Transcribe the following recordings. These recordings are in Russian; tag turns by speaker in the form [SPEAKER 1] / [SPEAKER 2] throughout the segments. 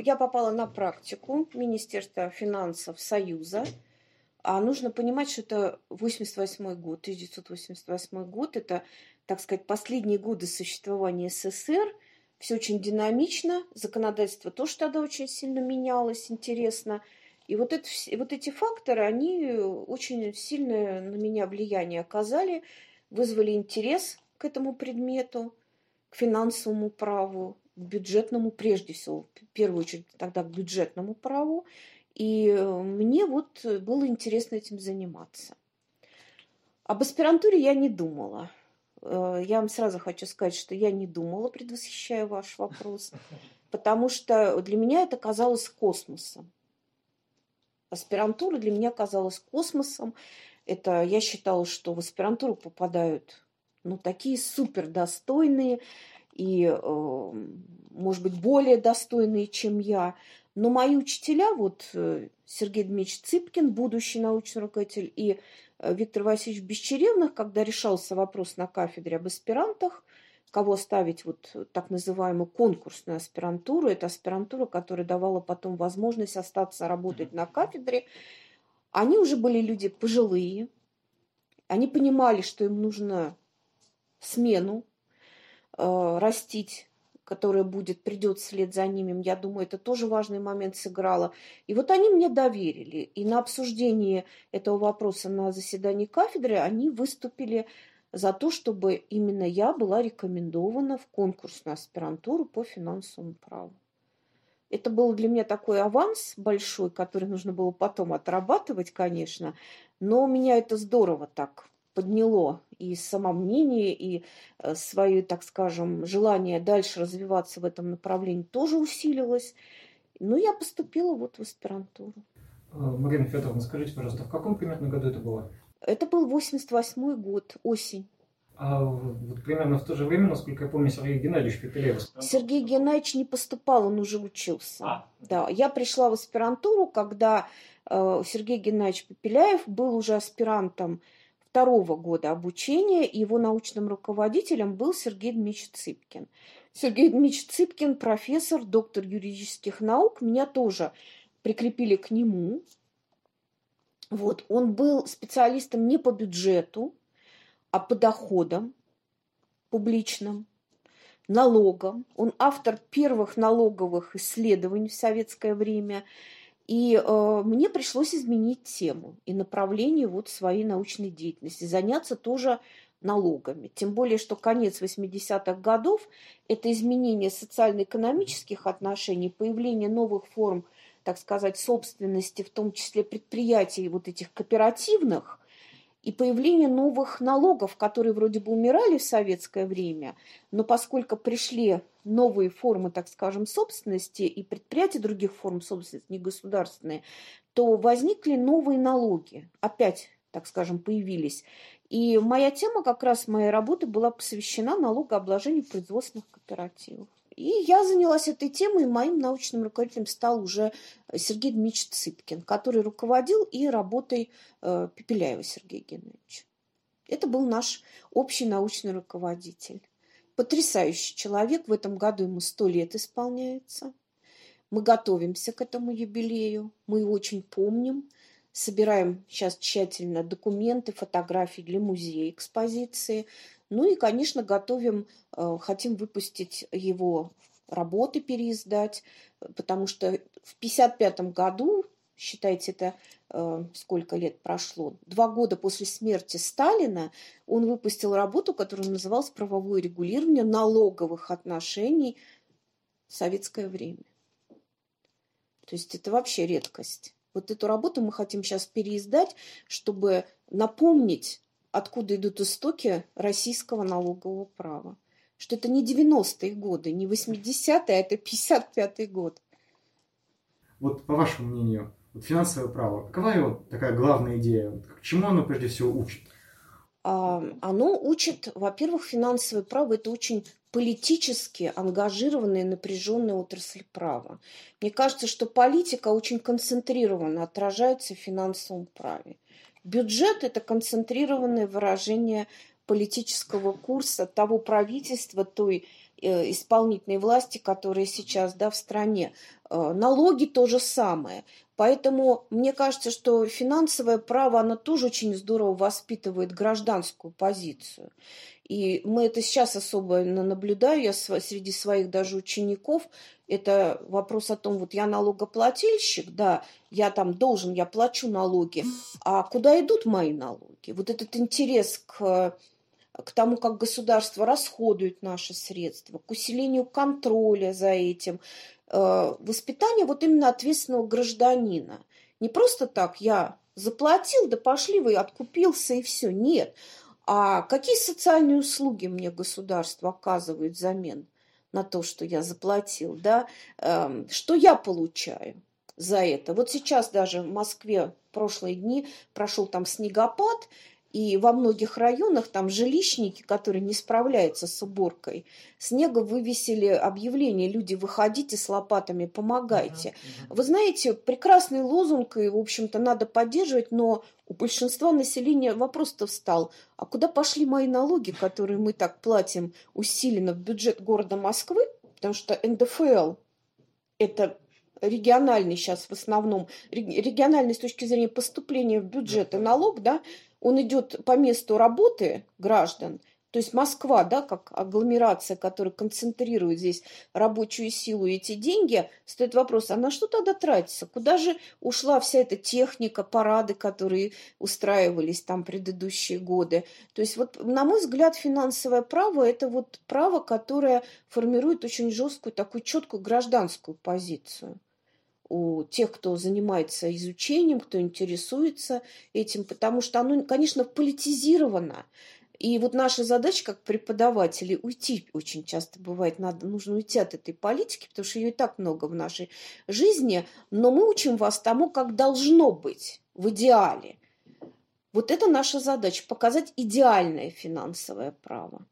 [SPEAKER 1] я попала на практику Министерства финансов Союза. А нужно понимать, что это 88 год, 1988 год. Это, так сказать, последние годы существования СССР. Все очень динамично. Законодательство тоже тогда очень сильно менялось, интересно. И вот, это, вот эти факторы, они очень сильное на меня влияние оказали, вызвали интерес к этому предмету, к финансовому праву, бюджетному прежде всего, в первую очередь тогда к бюджетному праву. И э, мне вот было интересно этим заниматься. Об аспирантуре я не думала. Э, я вам сразу хочу сказать, что я не думала, предвосхищая ваш вопрос, потому что для меня это казалось космосом. Аспирантура для меня казалась космосом. Это я считала, что в аспирантуру попадают ну, такие супер достойные и, э, может быть, более достойные, чем я. Но мои учителя, вот э, Сергей Дмитриевич Цыпкин, будущий научный руководитель, и э, Виктор Васильевич Бесчеревных, когда решался вопрос на кафедре об аспирантах, кого ставить вот так называемую конкурсную аспирантуру. Это аспирантура, которая давала потом возможность остаться работать на кафедре. Они уже были люди пожилые. Они понимали, что им нужно смену э, растить, которая будет, придет вслед за ними. Я думаю, это тоже важный момент сыграло. И вот они мне доверили. И на обсуждении этого вопроса на заседании кафедры они выступили за то, чтобы именно я была рекомендована в конкурсную аспирантуру по финансовому праву. Это был для меня такой аванс большой, который нужно было потом отрабатывать, конечно, но меня это здорово так подняло и самомнение, и э, свое, так скажем, желание дальше развиваться в этом направлении тоже усилилось. Ну, я поступила вот в аспирантуру.
[SPEAKER 2] Э, Марина Федоровна, скажите, пожалуйста, в каком примерно году это было?
[SPEAKER 1] Это был 88 год, осень.
[SPEAKER 2] А вот примерно в то же время, насколько я помню, Сергей Геннадьевич Пепелев.
[SPEAKER 1] Сергей Геннадьевич не поступал, он уже учился. А. Да, я пришла в аспирантуру, когда э, Сергей Геннадьевич Пепеляев был уже аспирантом второго года обучения, и его научным руководителем был Сергей Дмитриевич Цыпкин. Сергей Дмитриевич Цыпкин, профессор, доктор юридических наук, меня тоже прикрепили к нему. Вот, он был специалистом не по бюджету, а по доходам публичным, налогам. Он автор первых налоговых исследований в советское время – и э, мне пришлось изменить тему и направление вот своей научной деятельности, заняться тоже налогами. Тем более, что конец 80-х годов – это изменение социально-экономических отношений, появление новых форм, так сказать, собственности, в том числе предприятий вот этих кооперативных, и появление новых налогов, которые вроде бы умирали в советское время, но поскольку пришли новые формы, так скажем, собственности и предприятия других форм собственности, не государственные, то возникли новые налоги. Опять, так скажем, появились. И моя тема, как раз моя работа была посвящена налогообложению производственных кооперативов. И я занялась этой темой, и моим научным руководителем стал уже Сергей Дмитриевич Цыпкин, который руководил и работой э, Пепеляева Сергея Геннадьевича. Это был наш общий научный руководитель. Потрясающий человек. В этом году ему сто лет исполняется. Мы готовимся к этому юбилею. Мы его очень помним. Собираем сейчас тщательно документы, фотографии для музея экспозиции. Ну и, конечно, готовим, э, хотим выпустить его работы, переиздать, потому что в 1955 году, считайте, это э, сколько лет прошло, два года после смерти Сталина, он выпустил работу, которая называлась «Правовое регулирование налоговых отношений в советское время». То есть это вообще редкость. Вот эту работу мы хотим сейчас переиздать, чтобы напомнить откуда идут истоки российского налогового права. Что это не 90-е годы, не 80-е, а это 55-й год.
[SPEAKER 2] Вот по вашему мнению, вот финансовое право, какова его такая главная идея? К чему оно прежде всего учит?
[SPEAKER 1] А, оно учит, во-первых, финансовое право – это очень политически ангажированная напряженная отрасль права. Мне кажется, что политика очень концентрированно отражается в финансовом праве. Бюджет – это концентрированное выражение политического курса того правительства, той э, исполнительной власти, которые сейчас да, в стране. Э, налоги то же самое. Поэтому мне кажется, что финансовое право, оно тоже очень здорово воспитывает гражданскую позицию. И мы это сейчас особо наблюдаю, я среди своих даже учеников, это вопрос о том, вот я налогоплательщик, да, я там должен, я плачу налоги, а куда идут мои налоги? Вот этот интерес к, к тому, как государство расходует наши средства, к усилению контроля за этим, э, воспитание вот именно ответственного гражданина. Не просто так я заплатил, да пошли вы, откупился и все. Нет. А какие социальные услуги мне государство оказывает взамен? на то, что я заплатил, да, эм, что я получаю за это. Вот сейчас даже в Москве прошлые дни прошел там снегопад, и во многих районах там жилищники, которые не справляются с уборкой, снега вывесили объявление «Люди, выходите с лопатами, помогайте». Uh-huh, uh-huh. Вы знаете, прекрасный лозунг, и, в общем-то, надо поддерживать, но у большинства населения вопрос-то встал. А куда пошли мои налоги, которые мы так платим усиленно в бюджет города Москвы? Потому что НДФЛ – это региональный сейчас в основном, региональный с точки зрения поступления в бюджет и налог, да, он идет по месту работы граждан, то есть Москва, да, как агломерация, которая концентрирует здесь рабочую силу и эти деньги, стоит вопрос, а на что тогда тратится? Куда же ушла вся эта техника, парады, которые устраивались там предыдущие годы? То есть вот, на мой взгляд, финансовое право – это вот право, которое формирует очень жесткую, такую четкую гражданскую позицию у тех, кто занимается изучением, кто интересуется этим, потому что оно, конечно, политизировано. И вот наша задача как преподавателей уйти очень часто бывает, надо, нужно уйти от этой политики, потому что ее и так много в нашей жизни, но мы учим вас тому, как должно быть в идеале. Вот это наша задача – показать идеальное финансовое право,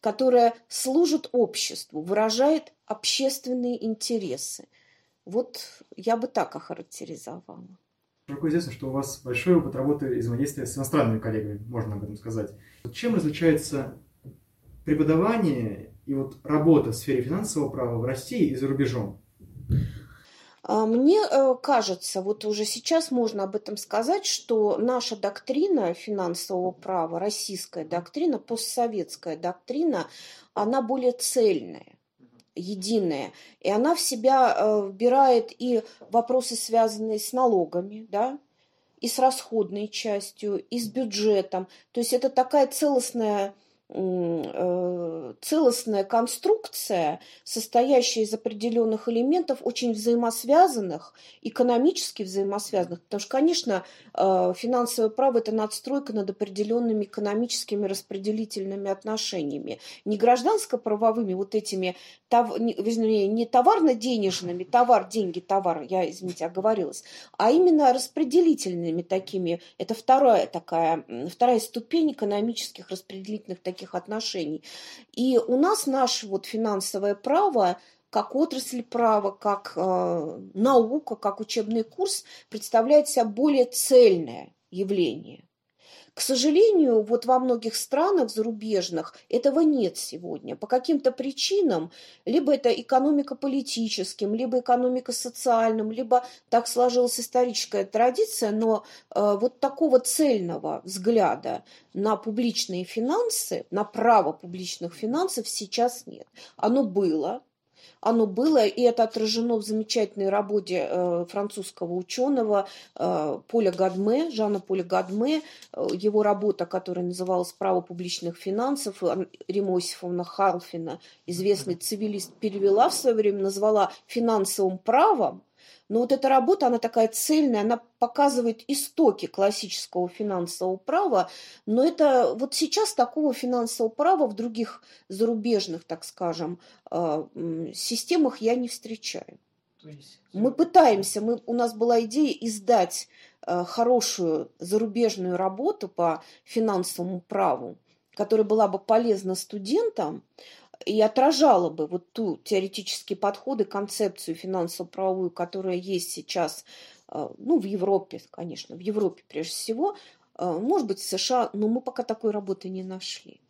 [SPEAKER 1] которое служит обществу, выражает общественные интересы – вот я бы так охарактеризовала.
[SPEAKER 2] Широко известно, что у вас большой опыт работы и взаимодействия с иностранными коллегами, можно об этом сказать. Чем различается преподавание и вот работа в сфере финансового права в России и за рубежом?
[SPEAKER 1] А, мне э, кажется, вот уже сейчас можно об этом сказать, что наша доктрина финансового права, российская доктрина, постсоветская доктрина, она более цельная единая. И она в себя э, вбирает и вопросы, связанные с налогами, да, и с расходной частью, и с бюджетом. То есть это такая целостная целостная конструкция, состоящая из определенных элементов, очень взаимосвязанных, экономически взаимосвязанных. Потому что, конечно, э, финансовое право – это надстройка над определенными экономическими распределительными отношениями. Не гражданско-правовыми вот этими, вернее, не товарно-денежными, товар, деньги, товар, я, извините, оговорилась, а именно распределительными такими. Это вторая такая, вторая ступень экономических распределительных таких таких отношений. И у нас наше вот финансовое право как отрасль права, как э, наука, как учебный курс представляет себя более цельное явление. К сожалению, вот во многих странах зарубежных этого нет сегодня. По каким-то причинам, либо это экономико-политическим, либо экономико-социальным, либо так сложилась историческая традиция, но э, вот такого цельного взгляда на публичные финансы, на право публичных финансов сейчас нет. Оно было, оно было, и это отражено в замечательной работе э, французского ученого э, Поля Гадме, Жана Поля Гадме, э, его работа, которая называлась «Право публичных финансов», Рима Осифовна Халфина, известный цивилист, перевела в свое время, назвала финансовым правом, но вот эта работа, она такая цельная, она показывает истоки классического финансового права, но это вот сейчас такого финансового права в других зарубежных, так скажем, а, системах я не встречаю. Мы пытаемся, мы, у нас была идея издать а, хорошую зарубежную работу по финансовому праву, которая была бы полезна студентам, и отражала бы вот ту теоретические подходы, концепцию финансово-правовую, которая есть сейчас, э, ну, в Европе, конечно, в Европе прежде всего, э, может быть, в США, но мы пока такой работы не нашли.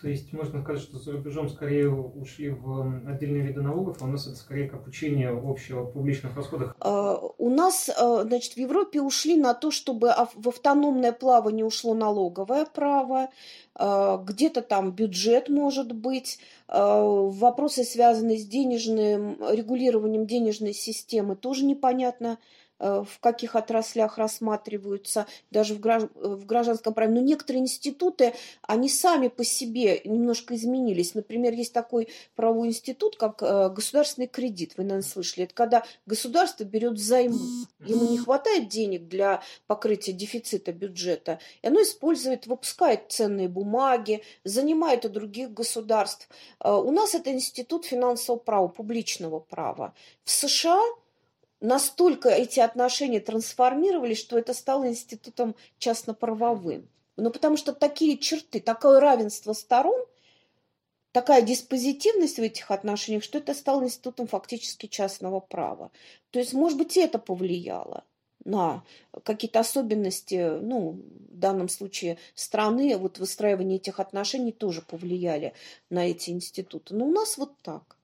[SPEAKER 3] То есть можно сказать, что за рубежом скорее ушли в отдельные виды налогов, а у нас это скорее как учение общего публичных расходах?
[SPEAKER 1] А, у нас, а, значит, в Европе ушли на то, чтобы в автономное плавание ушло налоговое право, а, где-то там бюджет может быть, вопросы, связанные с денежным регулированием денежной системы, тоже непонятно, в каких отраслях рассматриваются, даже в, гражданском праве. Но некоторые институты, они сами по себе немножко изменились. Например, есть такой правовой институт, как э, государственный кредит. Вы, наверное, слышали. Это когда государство берет займы. Ему не хватает денег для покрытия дефицита бюджета. И оно использует, выпускает ценные бумаги, занимает у других государств. Э, у нас это институт финансового права, публичного права. В США настолько эти отношения трансформировались, что это стало институтом частно-правовым. Ну, потому что такие черты, такое равенство сторон, такая диспозитивность в этих отношениях, что это стало институтом фактически частного права. То есть, может быть, это повлияло на какие-то особенности, ну, в данном случае страны, вот выстраивание этих отношений тоже повлияли на эти институты. Но у нас вот так.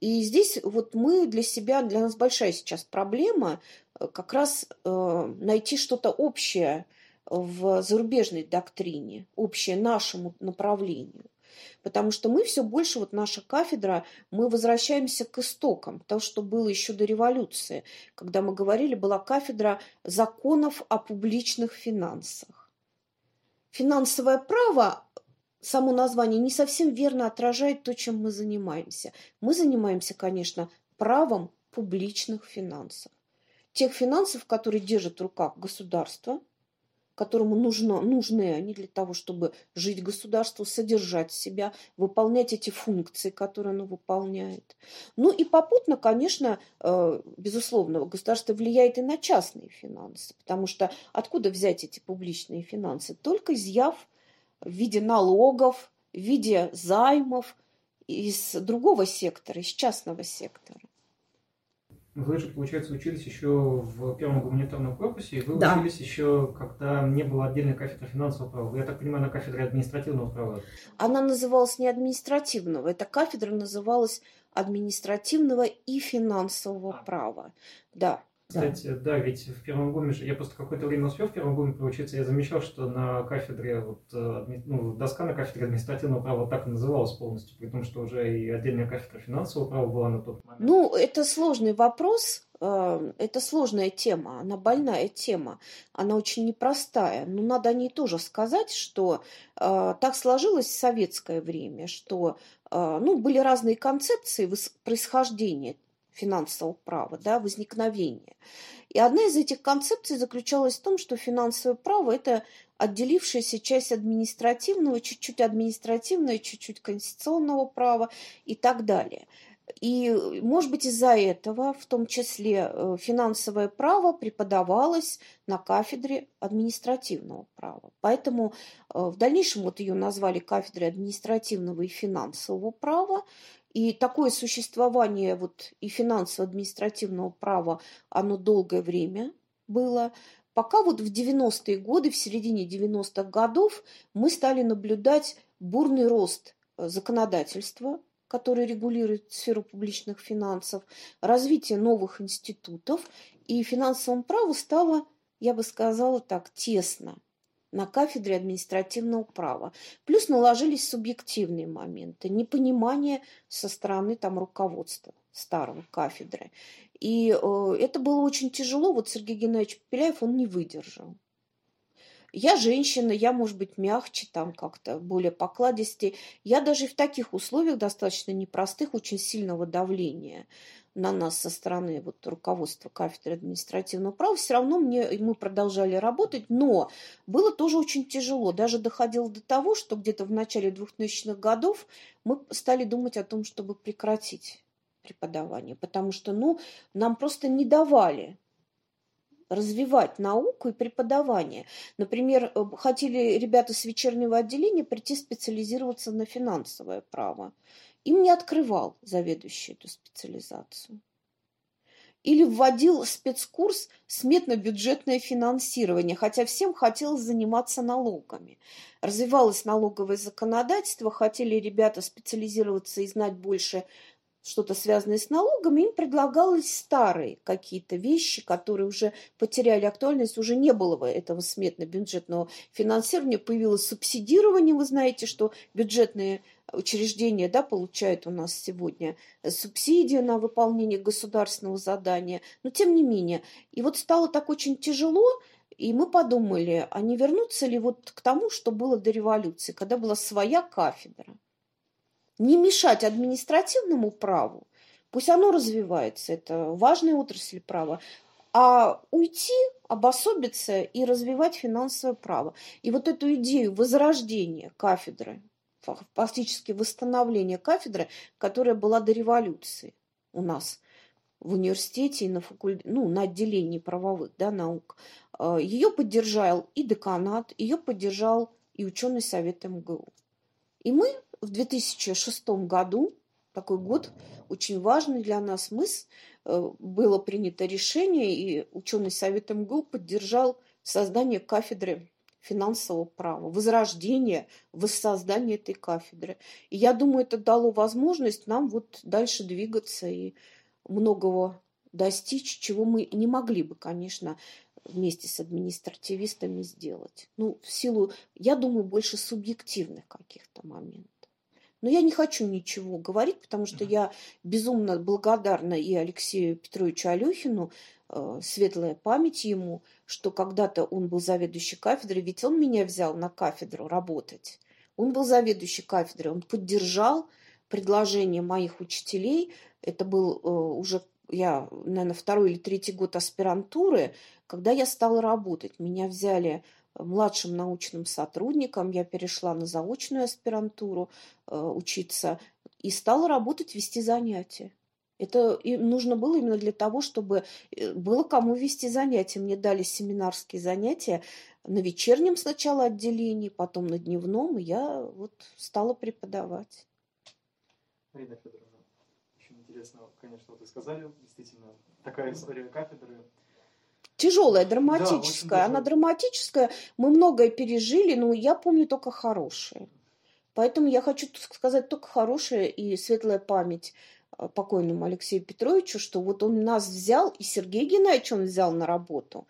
[SPEAKER 1] И здесь вот мы для себя, для нас большая сейчас проблема э, как раз э, найти что-то общее в зарубежной доктрине, общее нашему направлению. Потому что мы все больше, вот наша кафедра, мы возвращаемся к истокам, того, что было еще до революции. Когда мы говорили, была кафедра законов о публичных финансах. Финансовое право само название не совсем верно отражает то, чем мы занимаемся. Мы занимаемся, конечно, правом публичных финансов. Тех финансов, которые держит в руках государство, которому нужно, нужны они для того, чтобы жить государству, содержать себя, выполнять эти функции, которые оно выполняет. Ну и попутно, конечно, э, безусловно, государство влияет и на частные финансы, потому что откуда взять эти публичные финансы? Только изъяв в виде налогов, в виде займов из другого сектора, из частного сектора.
[SPEAKER 3] Вы же, получается, учились еще в первом гуманитарном корпусе, и вы да. учились еще, когда не было отдельной кафедры финансового права. Я так понимаю, на кафедре административного права.
[SPEAKER 1] Она называлась не административного, эта кафедра называлась административного и финансового а. права. Да.
[SPEAKER 3] Кстати, да. ведь в первом гуме же, я просто какое-то время успел в первом гуме поучиться, я замечал, что на кафедре, вот, э, ну, доска на кафедре административного права так и называлась полностью, при том, что уже и отдельная кафедра финансового права была на тот момент.
[SPEAKER 1] Ну, это сложный вопрос, э, это сложная тема, она больная тема, она очень непростая. Но надо о ней тоже сказать, что э, так сложилось в советское время, что ну, были разные концепции происхождения финансового права, да, возникновения. И одна из этих концепций заключалась в том, что финансовое право – это отделившаяся часть административного, чуть-чуть административного, чуть-чуть конституционного права и так далее. И, может быть, из-за этого, в том числе, э, финансовое право преподавалось на кафедре административного права. Поэтому э, в дальнейшем вот ее назвали кафедрой административного и финансового права, и такое существование вот и финансово-административного права, оно долгое время было. Пока вот в 90-е годы, в середине 90-х годов мы стали наблюдать бурный рост э, законодательства, которое регулирует сферу публичных финансов, развитие новых институтов, и финансовому праву стало, я бы сказала так, тесно – на кафедре административного права. Плюс наложились субъективные моменты, непонимание со стороны там руководства старого кафедры. И э, это было очень тяжело. Вот Сергей Геннадьевич Пеляев, он не выдержал. Я женщина, я, может быть, мягче, там как-то более покладистее. Я даже в таких условиях достаточно непростых, очень сильного давления на нас со стороны вот, руководства кафедры административного права, все равно мне, мы продолжали работать, но было тоже очень тяжело. Даже доходило до того, что где-то в начале 2000-х годов мы стали думать о том, чтобы прекратить преподавание, потому что ну, нам просто не давали развивать науку и преподавание. Например, э, хотели ребята с вечернего отделения прийти специализироваться на финансовое право. Им не открывал заведующий эту специализацию. или вводил спецкурс сметно-бюджетное финансирование, хотя всем хотелось заниматься налогами. Развивалось налоговое законодательство, хотели ребята специализироваться и знать больше что-то связанное с налогами, им предлагалось старые какие-то вещи, которые уже потеряли актуальность, уже не было этого сметно-бюджетного финансирования, появилось субсидирование, вы знаете, что бюджетные учреждения да, получают у нас сегодня субсидию на выполнение государственного задания, но тем не менее. И вот стало так очень тяжело, и мы подумали, а не вернуться ли вот к тому, что было до революции, когда была своя кафедра – не мешать административному праву, пусть оно развивается, это важная отрасль права, а уйти, обособиться и развивать финансовое право. И вот эту идею возрождения кафедры, фактически восстановления кафедры, которая была до революции у нас в университете и на, факуль... ну, на отделении правовых да, наук, э, ее поддержал и деканат, ее поддержал и ученый совет МГУ. И мы в 2006 году, такой год очень важный для нас, мы э, было принято решение, и ученый совет МГУ поддержал создание кафедры финансового права, возрождение, воссоздание этой кафедры. И я думаю, это дало возможность нам вот дальше двигаться и многого достичь, чего мы не могли бы, конечно, вместе с административистами сделать. Ну, в силу, я думаю, больше субъективных каких-то моментов. Но я не хочу ничего говорить, потому что я безумно благодарна и Алексею Петровичу Алехину, э, светлая память ему, что когда-то он был заведующий кафедрой, ведь он меня взял на кафедру работать. Он был заведующий кафедрой, он поддержал предложение моих учителей. Это был э, уже, я, наверное, второй или третий год аспирантуры, когда я стала работать. Меня взяли младшим научным сотрудником, я перешла на заочную аспирантуру э, учиться и стала работать, вести занятия. Это и нужно было именно для того, чтобы э, было кому вести занятия. Мне дали семинарские занятия на вечернем сначала отделении, потом на дневном, и я вот стала преподавать.
[SPEAKER 2] Марина Федоровна, очень интересно, конечно, вы сказали, действительно, такая история кафедры
[SPEAKER 1] тяжелая, драматическая. Да, Она драматическая. Мы многое пережили, но я помню только хорошее. Поэтому я хочу сказать только хорошее и светлая память э, покойному Алексею Петровичу, что вот он нас взял, и Сергей Геннадьевич он взял на работу,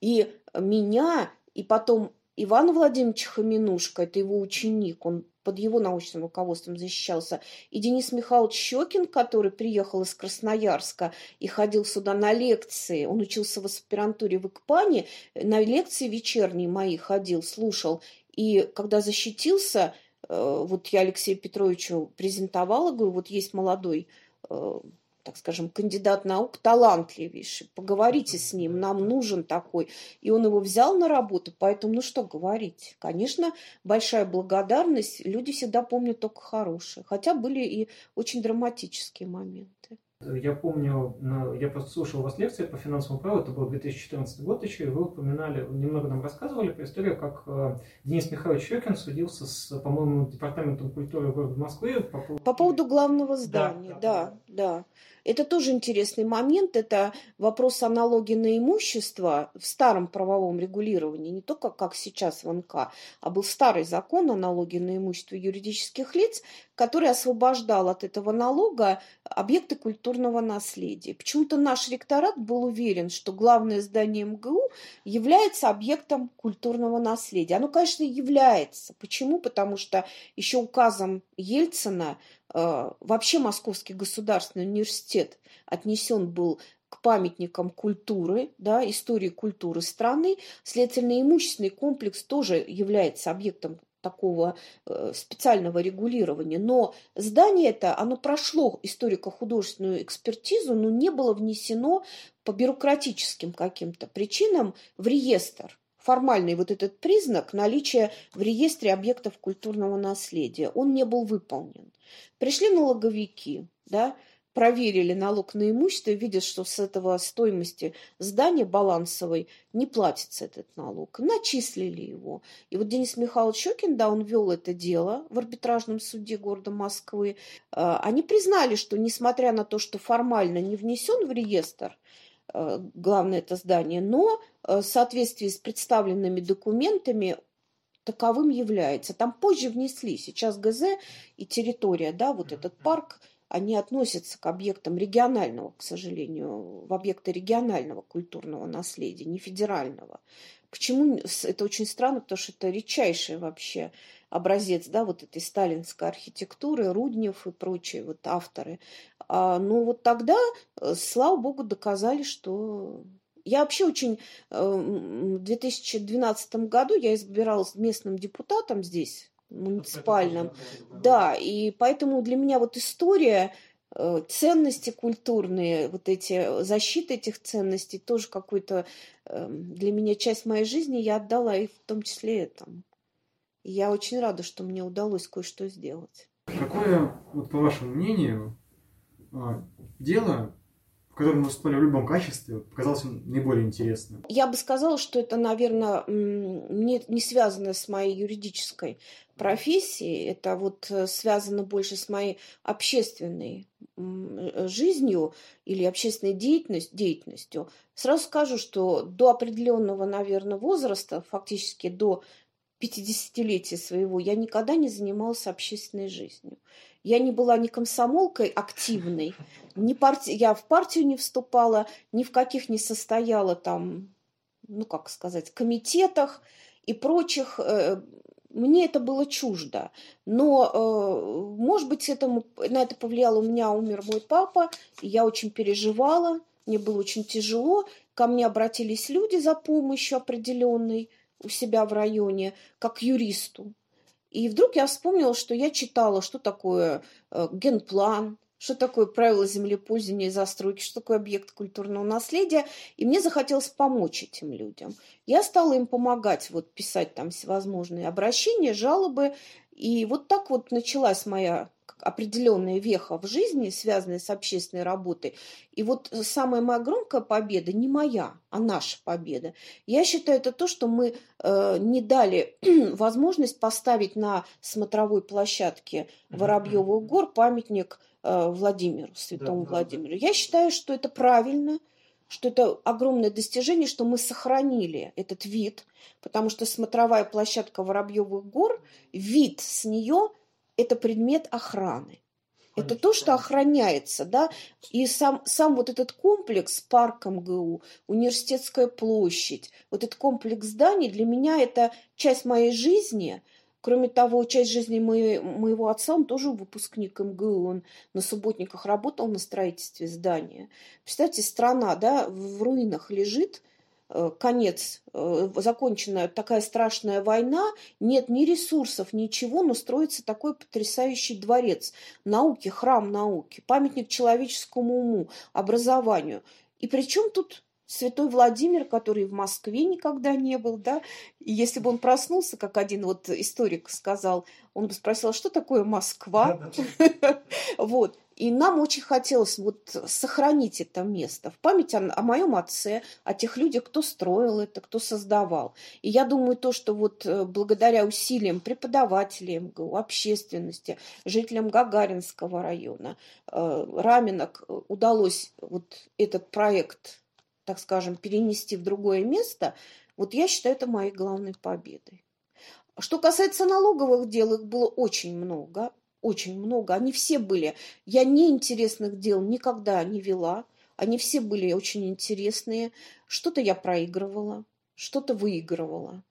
[SPEAKER 1] и меня, и потом Иван Владимирович Хаминушка, это его ученик, он под его научным руководством защищался, и Денис Михайлович Щекин, который приехал из Красноярска и ходил сюда на лекции, он учился в аспирантуре в Икпане, на лекции вечерние мои ходил, слушал, и когда защитился, э, вот я Алексею Петровичу презентовала, говорю, вот есть молодой э, так скажем, кандидат наук талантливейший. Поговорите с ним, нам нужен такой. И он его взял на работу, поэтому, ну что говорить. Конечно, большая благодарность. Люди всегда помнят только хорошее. Хотя были и очень драматические моменты.
[SPEAKER 3] Я помню, я просто слушал у вас лекции по финансовому праву, это был 2014 год еще, и вы упоминали, немного нам рассказывали про историю, как э, Денис Михайлович Щекин судился с, по-моему, Департаментом культуры города Москвы
[SPEAKER 1] по поводу... По поводу главного здания, да, да. да. да. Это тоже интересный момент. Это вопрос аналогии на имущество в старом правовом регулировании, не только как сейчас в НК, а был старый закон о налоге на имущество юридических лиц, который освобождал от этого налога объекты культурного наследия. Почему-то наш ректорат был уверен, что главное здание МГУ является объектом культурного наследия. Оно, конечно, является. Почему? Потому что еще указом Ельцина вообще Московский государственный университет отнесен был к памятникам культуры, да, истории культуры страны. Следовательно, имущественный комплекс тоже является объектом такого э, специального регулирования. Но здание это, оно прошло историко-художественную экспертизу, но не было внесено по бюрократическим каким-то причинам в реестр. Формальный вот этот признак наличия в реестре объектов культурного наследия, он не был выполнен. Пришли налоговики, да, проверили налог на имущество видят, что с этого стоимости здания балансовой не платится этот налог. Начислили его. И вот Денис Михайлович Щекин, да, он вел это дело в арбитражном суде города Москвы. Э, они признали, что несмотря на то, что формально не внесен в реестр, главное это здание, но э, в соответствии с представленными документами таковым является. Там позже внесли, сейчас ГЗ и территория, да, вот этот парк – они относятся к объектам регионального, к сожалению, в объекты регионального культурного наследия, не федерального. Почему это очень странно, потому что это редчайший вообще образец, да, вот этой сталинской архитектуры, Руднев и прочие вот авторы. А, ну вот тогда, э, слава богу, доказали, что я вообще очень э, в 2012 году я избиралась местным депутатом здесь, муниципальном. Да, и поэтому для меня вот история э, ценности культурные, вот эти защита этих ценностей тоже какой-то для меня часть моей жизни я отдала и в том числе этому. И я очень рада, что мне удалось кое-что сделать.
[SPEAKER 2] Какое, вот по вашему мнению, дело в котором мы выступали в любом качестве, показалось наиболее интересным?
[SPEAKER 1] Я бы сказала, что это, наверное, не, не связано с моей юридической профессией, это вот э, связано больше с моей общественной жизнью или общественной деятельностью, деятельностью. Сразу скажу, что до определенного, наверное, возраста, фактически до 50-летия своего, я никогда не занималась общественной жизнью. Я не была ни комсомолкой активной, ни парти... я в партию не вступала, ни в каких не состояла там, ну как сказать, комитетах и прочих. Э, мне это было чуждо. Но, э, может быть, этому, на это повлияло. У меня умер мой папа, и я очень переживала, мне было очень тяжело. Ко мне обратились люди за помощью определенной у себя в районе, как юристу. И вдруг я вспомнила, что я читала, что такое э, генплан, что такое правила землепользования и застройки, что такое объект культурного наследия. И мне захотелось помочь этим людям. Я стала им помогать, вот писать там всевозможные обращения, жалобы. И вот так вот началась моя определенная веха в жизни, связанная с общественной работой. И вот самая моя громкая победа не моя, а наша победа. Я считаю, это то, что мы э, не дали возможность поставить на смотровой площадке Воробьевых гор памятник э, Владимиру, святому да, Владимиру. Да, да. Я считаю, что это правильно, что это огромное достижение, что мы сохранили этот вид, потому что смотровая площадка Воробьевых гор, вид с нее – это предмет охраны. Это то, что охраняется, да, и сам, сам вот этот комплекс парк МГУ, университетская площадь, вот этот комплекс зданий для меня это часть моей жизни. Кроме того, часть жизни моей, моего отца, он тоже выпускник МГУ, он на субботниках работал на строительстве здания. Представьте, страна, да, в руинах лежит, конец, э, закончена такая страшная война, нет ни ресурсов, ничего, но строится такой потрясающий дворец науки, храм науки, памятник человеческому уму, образованию. И причем тут святой Владимир, который в Москве никогда не был, да, и если бы он проснулся, как один вот историк сказал, он бы спросил, а что такое Москва? Вот. И нам очень хотелось вот сохранить это место в память о, о моем отце, о тех людях, кто строил это, кто создавал. И я думаю, то, что вот э, благодаря усилиям преподавателей МГУ, общественности, жителям Гагаринского района, э, Раменок э, удалось вот этот проект, так скажем, перенести в другое место, вот я считаю это моей главной победой. Что касается налоговых дел, их было очень много очень много. Они все были. Я неинтересных дел никогда не вела. Они все были очень интересные. Что-то я проигрывала, что-то выигрывала.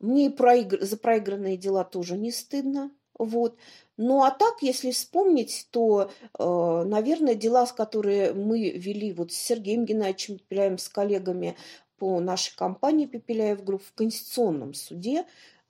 [SPEAKER 1] Мне и проигр... за проигранные дела тоже не стыдно. Вот. Ну а так, если вспомнить, то, э, наверное, дела, с которые мы вели вот с Сергеем Геннадьевичем Пепеляевым, с коллегами по нашей компании Пепеляев Group в Конституционном суде,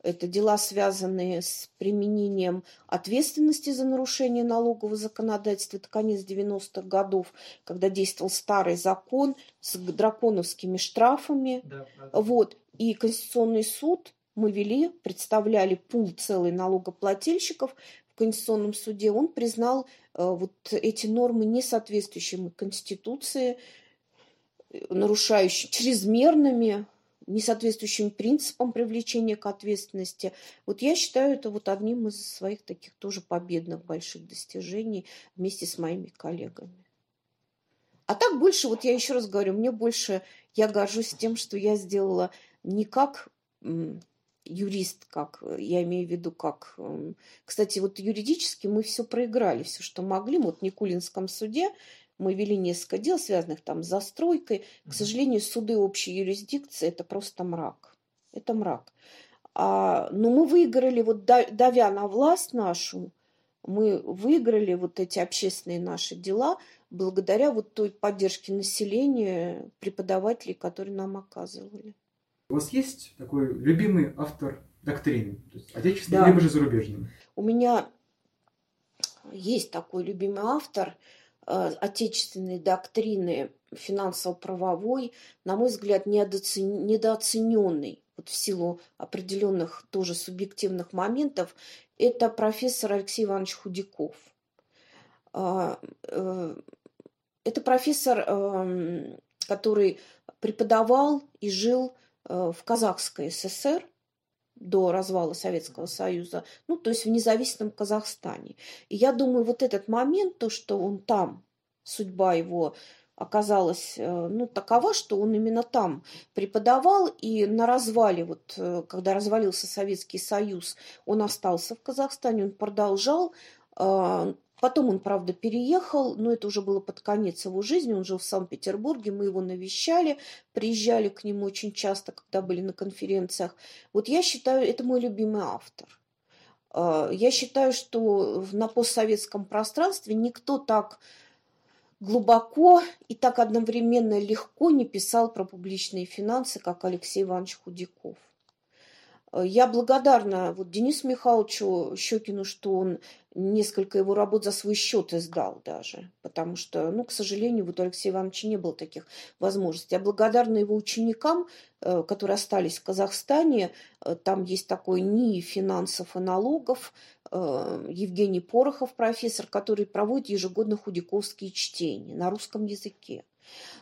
[SPEAKER 1] это дела, связанные с применением ответственности за нарушение налогового законодательства. Это конец 90-х годов, когда действовал старый закон с драконовскими штрафами. Да, Вот. И Конституционный суд мы вели, представляли пул целый налогоплательщиков, в Конституционном суде, он признал э, вот эти нормы несоответствующими Конституции, нарушающими, чрезмерными, несоответствующим принципам привлечения к ответственности. Вот я считаю это вот одним из своих таких тоже победных больших достижений вместе с моими коллегами. А так больше, вот я еще раз говорю, мне больше, я горжусь тем, что я сделала не как юрист, как я имею в виду, как... Кстати, вот юридически мы все проиграли, все, что могли. Вот в Никулинском суде мы вели несколько дел, связанных там с застройкой. К сожалению, суды общей юрисдикции – это просто мрак. Это мрак. А, но мы выиграли, вот давя на власть нашу, мы выиграли вот эти общественные наши дела благодаря вот той поддержке населения, преподавателей, которые нам оказывали.
[SPEAKER 2] У вас есть такой любимый автор доктрины, то есть отечественный, да. либо же зарубежный?
[SPEAKER 1] У меня есть такой любимый автор – отечественной доктрины финансово-правовой, на мой взгляд, недооцененный вот в силу определенных тоже субъективных моментов, это профессор Алексей Иванович Худяков. А, э, это профессор, эм, который преподавал и жил э, в Казахской ССР – до развала Советского Союза, ну, то есть в независимом Казахстане. И я думаю, вот этот момент, то, что он там, судьба его оказалась э, ну, такова, что он именно там преподавал, и на развале, вот, э, когда развалился Советский Союз, он остался в Казахстане, он продолжал э, Потом он, правда, переехал, но это уже было под конец его жизни. Он жил в Санкт-Петербурге, мы его навещали, приезжали к нему очень часто, когда были на конференциях. Вот я считаю, это мой любимый автор. А, я считаю, что на постсоветском пространстве никто так глубоко и так одновременно легко не писал про публичные финансы, как Алексей Иванович Худяков. Э, я благодарна вот Денису Михайловичу Щекину, что он несколько его работ за свой счет издал даже, потому что, ну, к сожалению, вот у Алексея Ивановича не было таких возможностей. Я благодарна его ученикам, э, которые остались в Казахстане. Э, там есть такой НИИ финансов и налогов, Евгений Порохов, профессор, который проводит ежегодно худяковские чтения на русском языке.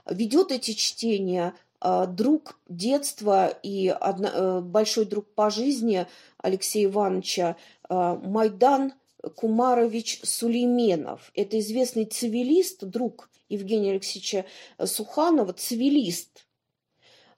[SPEAKER 1] Ведет эти чтения друг детства и э, большой друг по жизни Алексея Ивановича а, Майдан Кумарович Сулейменов. Это известный цивилист, друг Евгения Алексеевича Суханова, цивилист,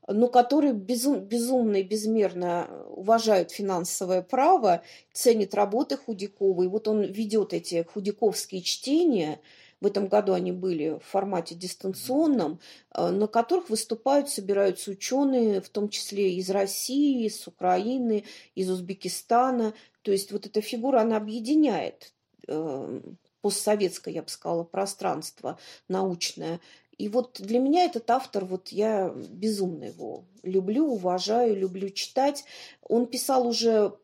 [SPEAKER 1] но который безум, безумно и безмерно уважает финансовое право, ценит работы Худякова. И вот он ведет эти худяковские чтения – в этом году они были в формате дистанционном, э, на которых выступают, собираются ученые, в том числе из России, из Украины, из Узбекистана. То есть вот эта фигура, она объединяет э, постсоветское, я бы сказала, пространство научное. И вот для меня этот автор, вот я безумно его люблю, уважаю, люблю читать. Он писал уже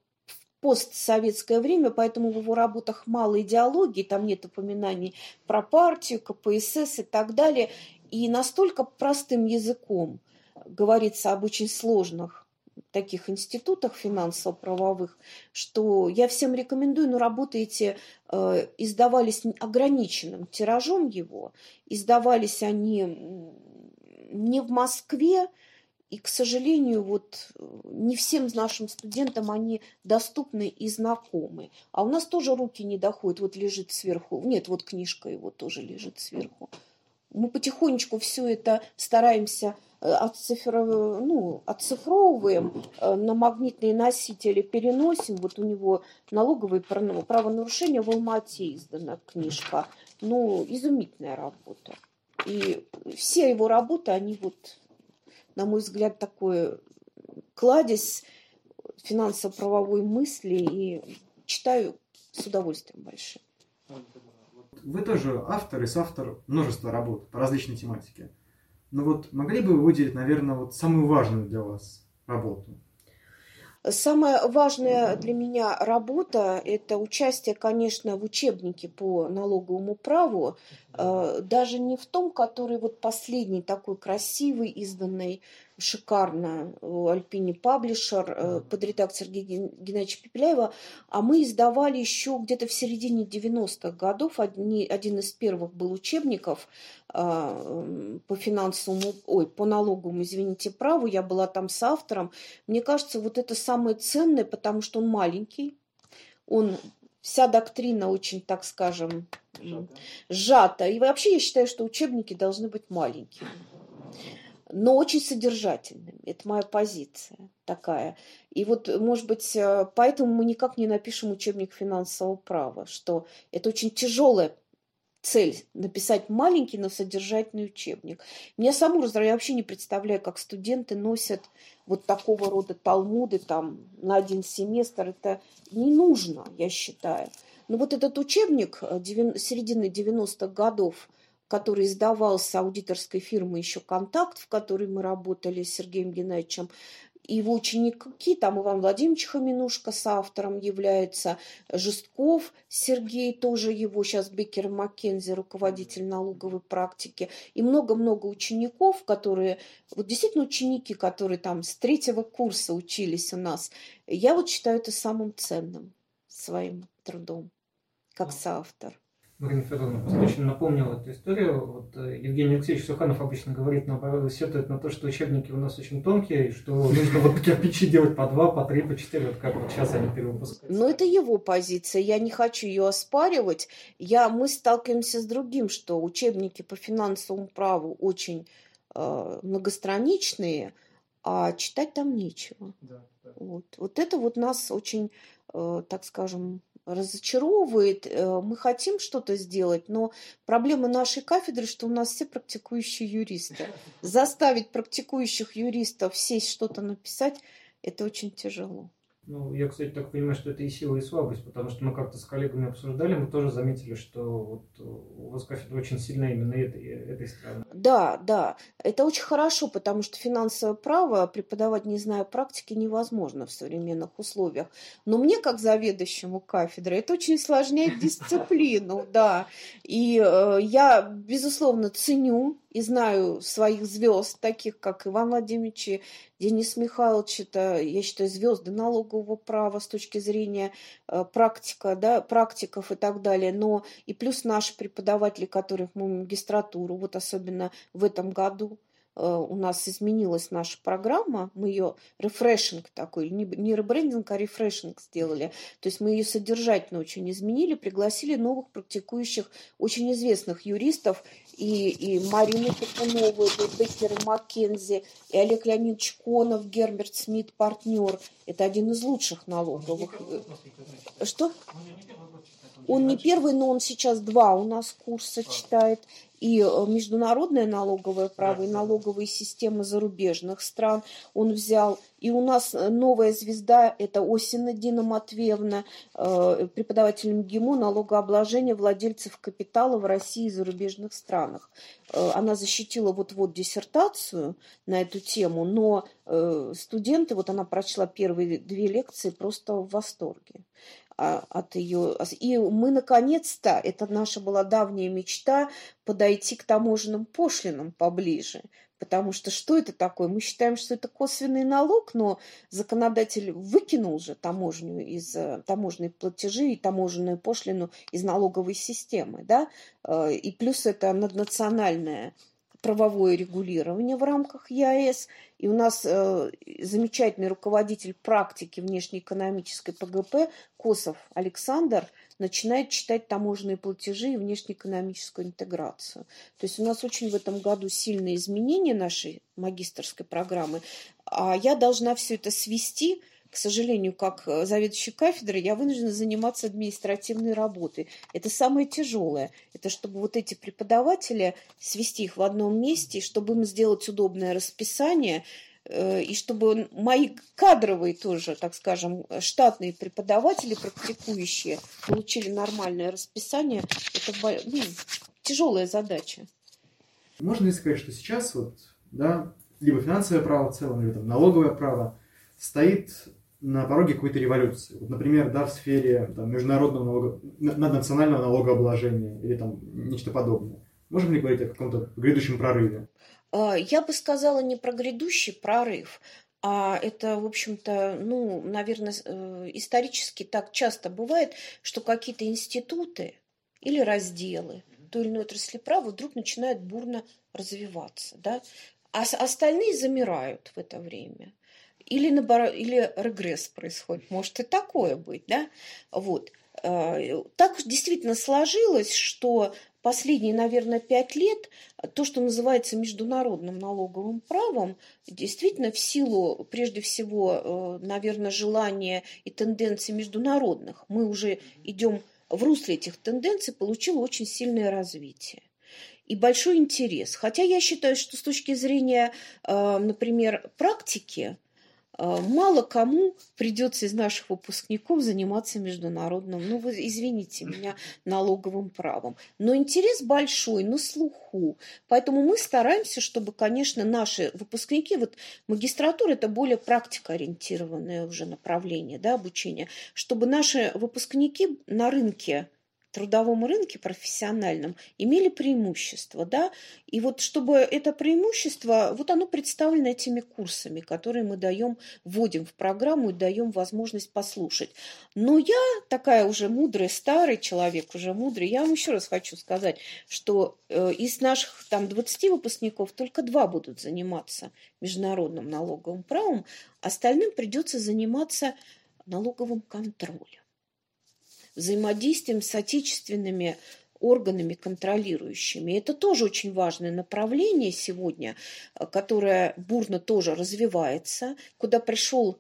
[SPEAKER 1] постсоветское время, поэтому в его работах мало идеологии, там нет упоминаний про партию, КПСС и так далее. И настолько простым языком говорится об очень сложных таких институтах финансово-правовых, что я всем рекомендую, но работы эти э, издавались ограниченным тиражом его, издавались они не в Москве, и, к сожалению, вот э, не всем нашим студентам они доступны и знакомы. А у нас тоже руки не доходят. Вот лежит сверху. Нет, вот книжка его тоже лежит сверху. Мы потихонечку все это стараемся э, отцифров... ну, отцифровываем, э, на магнитные носители переносим. Вот у него налоговые правонарушения в Алмате издана книжка. Ну, изумительная работа. И все его работы, они вот на мой взгляд, такой кладезь финансово-правовой мысли и читаю с удовольствием большим.
[SPEAKER 2] Вы тоже автор и соавтор множества работ по различной тематике. Но вот могли бы вы выделить, наверное, вот самую важную для вас работу?
[SPEAKER 1] Самая важная для меня работа – это участие, конечно, в учебнике по налоговому праву, э, даже не в том, который вот последний такой красивый, изданный шикарно, Альпини Паблишер, под редакцией Сергея Геннадьевича Пепеляева, а мы издавали еще где-то в середине 90-х годов, один, один из первых был учебников по финансовому, ой, по налоговому, извините, праву, я была там с автором. Мне кажется, вот это самое ценное, потому что он маленький, он вся доктрина очень, так скажем, сжата. И вообще я считаю, что учебники должны быть маленькими, но очень содержательными. Это моя позиция такая. И вот, может быть, э, поэтому мы никак не напишем учебник финансового права, что это очень тяжелая цель написать маленький, но содержательный учебник. Меня саму раздражает, я вообще не представляю, как студенты носят вот такого рода талмуды там на один семестр. Это не нужно, я считаю. Но вот этот учебник э, середины 90-х годов, который издавался аудиторской фирмой еще «Контакт», в которой мы работали с Сергеем Геннадьевичем, его ученики, там Иван Владимирович Хаминушка с автором является, Жестков Сергей, тоже его сейчас Бекер Маккензи, руководитель налоговой практики, и много-много учеников, которые, вот действительно ученики, которые там с третьего курса учились у нас, я вот считаю это самым ценным своим трудом, как соавтор.
[SPEAKER 3] Марина Федоровна очень напомнила эту историю. Вот э, Евгений Алексеевич Суханов обычно говорит, наоборот, сетует на то, что учебники у нас очень тонкие, и что нужно вот кирпичи делать по два, по три, по четыре, вот как вот сейчас они перевыпускают.
[SPEAKER 1] Ну, это его позиция, я не хочу ее оспаривать. Я, мы сталкиваемся с другим, что учебники по финансовому праву очень э, многостраничные, а читать там нечего. Да, да. Вот. вот это вот нас очень, э, так скажем, разочаровывает. Э, мы хотим что-то сделать, но проблема нашей кафедры, что у нас все практикующие юристы. Заставить практикующих юристов сесть что-то написать, это очень тяжело.
[SPEAKER 3] Ну, я, кстати, так понимаю, что это и сила, и слабость, потому что мы как-то с коллегами обсуждали, мы тоже заметили, что вот у вас кафедра очень сильна именно этой, этой стороны.
[SPEAKER 1] Да, да, это очень хорошо, потому что финансовое право преподавать, не зная практики, невозможно в современных условиях. Но мне, как заведующему кафедры, это очень усложняет дисциплину, да. И э, я, безусловно, ценю и знаю своих звезд, таких как Иван Владимирович Денис Михайлович, это, я считаю, звезды налогового права с точки зрения э, практика, да, практиков и так далее. Но и плюс наши преподаватели, которых мы магистратуру, вот особенно в этом году, у нас изменилась наша программа, мы ее рефрешинг такой, не, ребрендинг, а рефрешинг сделали. То есть мы ее содержательно очень изменили, пригласили новых практикующих, очень известных юристов, и, и Марину Тупунову, и Беккер Маккензи, и Олег Леонидович Конов, Герберт Смит, партнер. Это один из лучших налоговых. Что? Он не первый, но он сейчас два у нас курса читает и э, международное налоговое право, и налоговые системы зарубежных стран он взял. И у нас э, новая звезда – это Осина Дина Матвеевна, э, преподаватель МГИМО налогообложения владельцев капитала в России и зарубежных странах. Она защитила вот-вот диссертацию на эту тему, но студенты, вот она прочла первые две лекции, просто в восторге. А, от ее... И мы, наконец-то, это наша была давняя мечта, подойти к таможенным пошлинам поближе. Потому что что это такое? Мы считаем, что это косвенный налог, но законодатель выкинул же таможню из э, таможенной платежи и таможенную пошлину из налоговой системы. Да? Э, и плюс это наднациональная правовое регулирование в рамках ЕАЭС. И у нас э, замечательный руководитель практики внешнеэкономической ПГП Косов Александр начинает читать таможенные платежи и внешнеэкономическую интеграцию. То есть у нас очень в этом году сильные изменения нашей магистрской программы. А я должна все это свести к сожалению, как э, заведующий кафедрой, я вынуждена заниматься административной работой. Это самое тяжелое. Это чтобы вот эти преподаватели свести их в одном месте, чтобы им сделать удобное расписание, э, и чтобы мои кадровые тоже, так скажем, штатные преподаватели, практикующие, получили нормальное расписание, это ну, тяжелая задача.
[SPEAKER 2] Можно ли сказать, что сейчас вот, да, либо финансовое право в целом, либо там налоговое право стоит на пороге какой-то революции. Вот, например, да, в сфере там, международного налога, наднационального налогообложения или там нечто подобное. Можем ли говорить о каком-то грядущем прорыве?
[SPEAKER 1] А, я бы сказала не про грядущий прорыв, а это, в общем-то, ну, наверное, э, исторически так часто бывает, что какие-то институты или разделы той или иной отрасли права вдруг начинают бурно развиваться, да, а остальные замирают в это время. Или, наоборот, или регресс происходит. Может и такое быть, да? Вот. Э, так действительно сложилось, что последние, наверное, пять лет то, что называется международным налоговым правом, действительно в силу, прежде всего, э, наверное, желания и тенденций международных, мы уже идем в русле этих тенденций, получило очень сильное развитие и большой интерес. Хотя я считаю, что с точки зрения, э, например, практики, мало кому придется из наших выпускников заниматься международным, ну, вы извините меня, налоговым правом. Но интерес большой, на слуху. Поэтому мы стараемся, чтобы, конечно, наши выпускники, вот магистратура – это более практикоориентированное уже направление да, обучения, чтобы наши выпускники на рынке трудовом рынке профессиональном имели преимущество, да, и вот чтобы это преимущество, вот оно представлено этими курсами, которые мы даем, вводим в программу и даем возможность послушать. Но я такая уже мудрый, старый человек, уже мудрый, я вам еще раз хочу сказать, что э, из наших там 20 выпускников только два будут заниматься международным налоговым правом, остальным придется заниматься налоговым контролем взаимодействием с отечественными органами контролирующими. Это тоже очень важное направление сегодня, э, которое бурно тоже развивается, куда пришел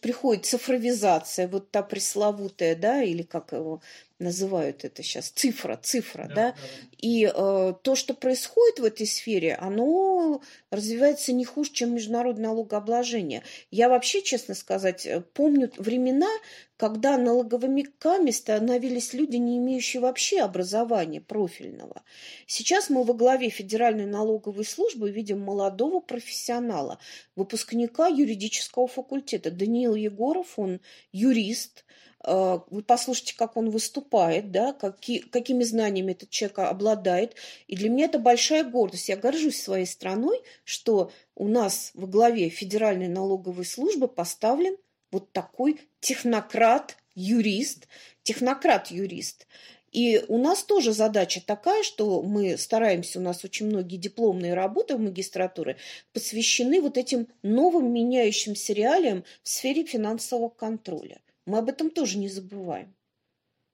[SPEAKER 1] приходит цифровизация, вот та пресловутая, да, или как его называют это сейчас, цифра, цифра, да, да? и э, то, что происходит в этой сфере, оно развивается не хуже, чем международное налогообложение. Я вообще, честно сказать, э, помню времена, когда налоговиками становились люди, не имеющие вообще образования профильного. Сейчас мы во главе Федеральной налоговой службы видим молодого профессионала, выпускника юридического факультета. Даниил Егоров, он юрист, вы послушайте, как он выступает, да, какие, какими знаниями этот человек обладает. И для меня это большая гордость. Я горжусь своей страной, что у нас во главе Федеральной налоговой службы поставлен вот такой технократ, юрист, технократ-юрист. И у нас тоже задача такая, что мы стараемся, у нас очень многие дипломные работы в магистратуре посвящены вот этим новым меняющимся реалиям в сфере финансового контроля. Мы об этом тоже не забываем.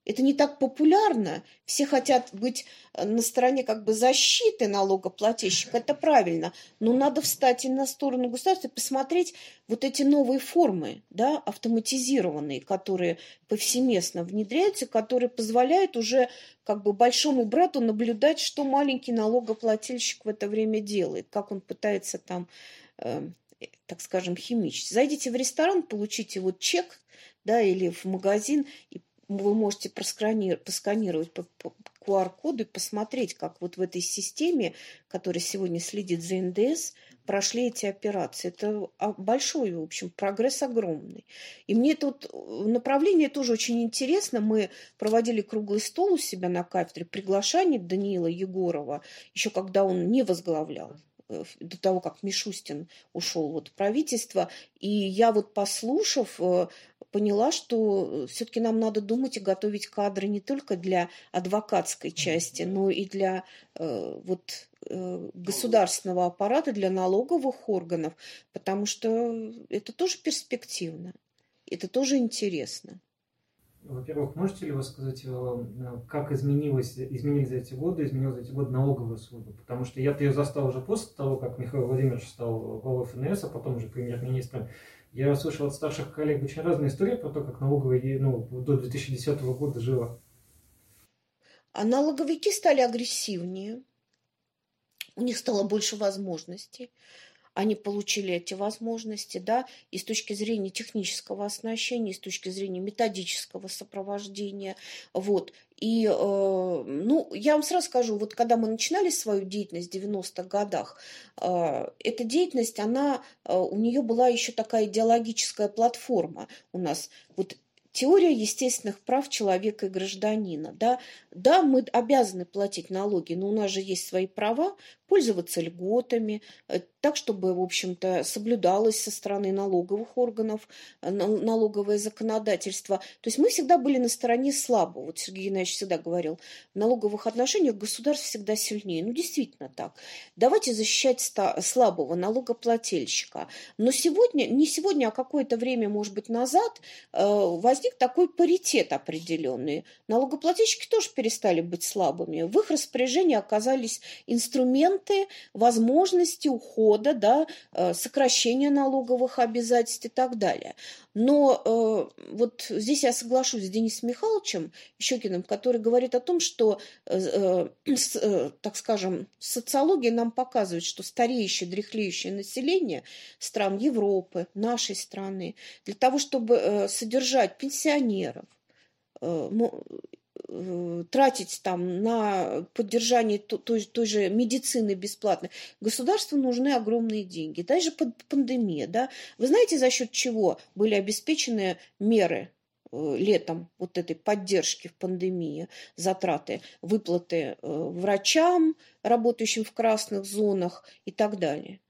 [SPEAKER 1] Это не так популярно. Все хотят быть э, на стороне как бы защиты налогоплательщика. Это правильно. Но надо встать и на сторону государства и посмотреть вот эти новые формы, да, автоматизированные, которые повсеместно внедряются, которые позволяют уже как бы большому брату наблюдать, что маленький налогоплательщик в это время делает, как он пытается там, э, так скажем, химичить. Зайдите в ресторан, получите вот чек да, или в магазин, и вы можете просканировать, по, по QR-коду и посмотреть, как вот в этой системе, которая сегодня следит за НДС, прошли эти операции. Это большой, в общем, прогресс огромный. И мне тут направление тоже очень интересно. Мы проводили круглый стол у себя на кафедре, приглашение Даниила Егорова, еще когда он не возглавлял Э, до того, как Мишустин ушел вот в правительство. И я вот послушав, э, поняла, что все-таки нам надо думать и готовить кадры не только для адвокатской части, но и для э, вот государственного аппарата, для налоговых органов, потому что это тоже перспективно, это тоже интересно.
[SPEAKER 3] Во-первых, можете ли вы сказать, э, как изменилось, изменились за эти годы, изменилась за эти годы налоговая служба? Потому что я-то ее застал уже после того, как Михаил Владимирович стал главой ФНС, а потом уже премьер-министром. Я слышал от старших коллег очень разные истории про то, как налоговая ну, до 2010 года жила.
[SPEAKER 1] А налоговики стали агрессивнее, у них стало больше возможностей они получили эти возможности, да, и с точки зрения технического оснащения, и с точки зрения методического сопровождения, вот. И, э, ну, я вам сразу скажу, вот когда мы начинали свою деятельность в 90-х годах, э, эта деятельность, она, э, у нее была еще такая идеологическая платформа у нас. Вот Теория естественных прав человека и гражданина. Да? да, мы обязаны платить налоги, но у нас же есть свои права, пользоваться льготами, э, так, чтобы, в общем-то, соблюдалось со стороны налоговых органов э, налоговое законодательство. То есть мы всегда были на стороне слабого. Вот Сергей Геннадьевич всегда говорил, в налоговых отношениях государство всегда сильнее. Ну, действительно так. Давайте защищать слабого налогоплательщика. Но сегодня, не сегодня, а какое-то время, может быть, назад э, возник такой паритет определенный. Налогоплательщики тоже перестали быть слабыми. В их распоряжении оказались инструменты, возможности ухода да, э, сокращения налоговых обязательств и так далее. Но э, вот здесь я соглашусь с Денисом Михайловичем Щекиным, который говорит о том, что, э, э, э, так скажем, социология нам показывает, что стареющее, дряхлеющее население стран Европы, нашей страны, для того, чтобы э, содержать пенсионеров, Э, тратить там на поддержание той, той же медицины бесплатно, государству нужны огромные деньги. Даже под пандемия, да. Вы знаете, за счет чего были обеспечены меры э, летом вот этой поддержки в пандемии, затраты, выплаты э, врачам, работающим в красных зонах и так далее.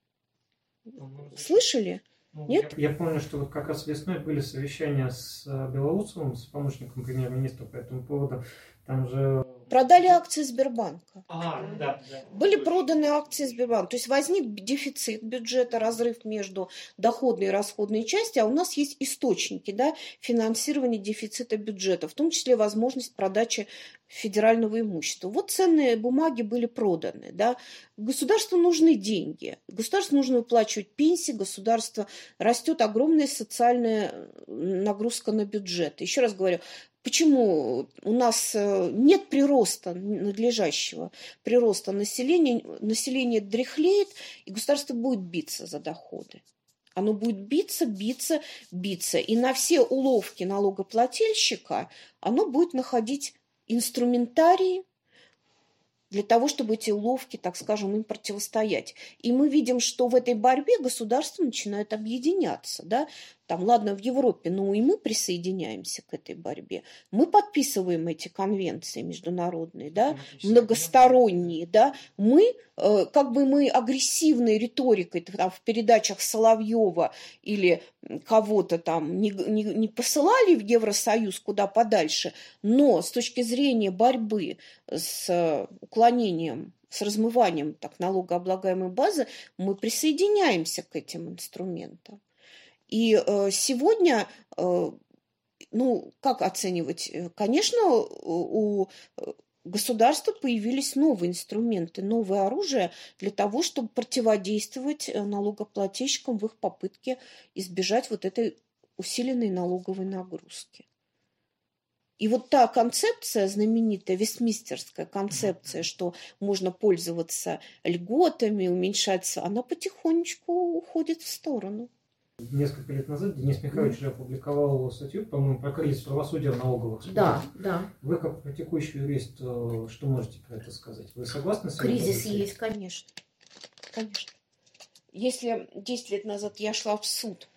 [SPEAKER 1] Ну, Слышали?
[SPEAKER 3] Ну, Нет? Я, я помню, что вот как раз весной были совещания с э, Белоусовым, с помощником премьер-министра по этому поводу. Там же
[SPEAKER 1] Продали акции Сбербанка.
[SPEAKER 3] А, да, да.
[SPEAKER 1] Были проданы акции Сбербанка. То есть возник дефицит бюджета, разрыв между доходной и расходной частью, а у нас есть источники да, финансирования дефицита бюджета, в том числе возможность продачи федерального имущества. Вот ценные бумаги были проданы. Да. Государству нужны деньги. Государству нужно выплачивать пенсии, государство растет огромная социальная нагрузка на бюджет. Еще раз говорю, Почему у нас э, нет прироста надлежащего, прироста населения, население дряхлеет, и государство будет биться за доходы. Оно будет биться, биться, биться. И на все уловки налогоплательщика оно будет находить инструментарии, для того, чтобы эти уловки, так скажем, им противостоять. И мы видим, что в этой борьбе государства начинают объединяться. Да? Там, ладно, в Европе, но и мы присоединяемся к этой борьбе. Мы подписываем эти конвенции международные, да, многосторонние, да. Мы, э, как бы мы агрессивной риторикой там, в передачах Соловьева или кого-то там не, не, не посылали в Евросоюз куда подальше, но с точки зрения борьбы с уклонением с размыванием так, налогооблагаемой базы мы присоединяемся к этим инструментам. И э, сегодня, э, ну, как оценивать? Э, конечно, у государства появились новые инструменты, новое оружие для того, чтобы противодействовать налогоплательщикам в их попытке избежать вот этой усиленной налоговой нагрузки. И вот та концепция, знаменитая вестмистерская концепция, что можно пользоваться льготами, уменьшаться, она потихонечку уходит в сторону.
[SPEAKER 3] Несколько лет назад Денис Михайлович опубликовал статью, по-моему, про кризис правосудия в налоговых
[SPEAKER 1] судах. Да, да.
[SPEAKER 3] Вы, как практикующий юрист, э, что можете про это сказать? Вы согласны с
[SPEAKER 1] этим? Кризис есть, конечно. Конечно. Если 10 лет назад я шла в суд,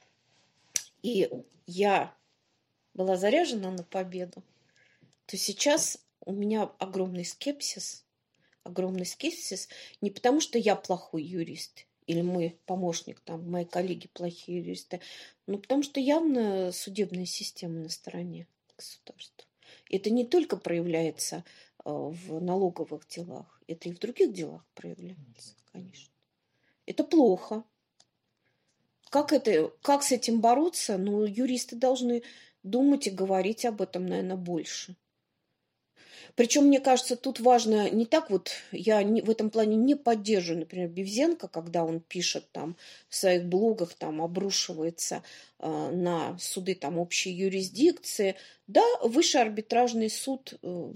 [SPEAKER 1] и я была заряжена на победу, то сейчас у меня огромный скепсис, огромный скепсис не потому, что я плохой юрист, или мой помощник, там, мои коллеги плохие юристы. Ну, потому что явно судебная система на стороне государства. Это не только проявляется э, в налоговых делах, это и в других делах проявляется, конечно. Это плохо. Как, это, как с этим бороться? Ну, юристы должны думать и говорить об этом, наверное, больше. Причем, мне кажется, тут важно не так вот, я не, в этом плане не поддерживаю, например, Бевзенко, когда он пишет там в своих блогах, там обрушивается э, на суды там общей юрисдикции. Да, высший арбитражный суд э,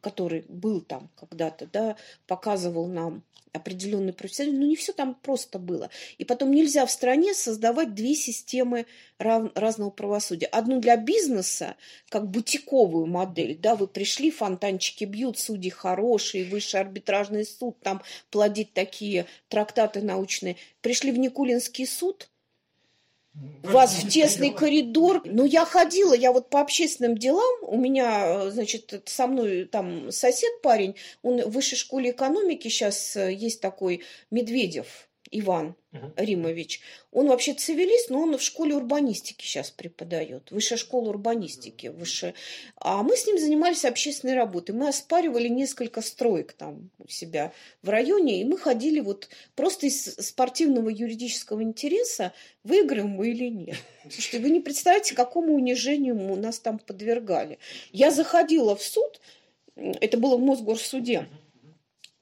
[SPEAKER 1] который был там когда-то, да, показывал нам определенный профессионализм, но не все там просто было. И потом нельзя в стране создавать две системы рав, разного правосудия. Одну для бизнеса, как бутиковую модель, да, вы пришли, фонтанчики бьют, судьи хорошие, высший арбитражный суд там плодит такие трактаты научные. Пришли в Никулинский суд, вас в тесный коридор. Ну, я ходила, я вот по общественным делам, у меня, значит, со мной там сосед парень, он в высшей школе экономики сейчас э, есть такой Медведев, Иван uh-huh. Римович. Он вообще цивилист, но он в школе урбанистики сейчас преподает. Высшая школа урбанистики. Высшая. А мы с ним занимались общественной работой. Мы оспаривали несколько строек там у себя в районе. И мы ходили вот просто из спортивного юридического интереса, выиграем мы или нет. Слушайте, вы не представляете, какому унижению мы нас там подвергали. Я заходила в суд, это было в Мосгорсуде.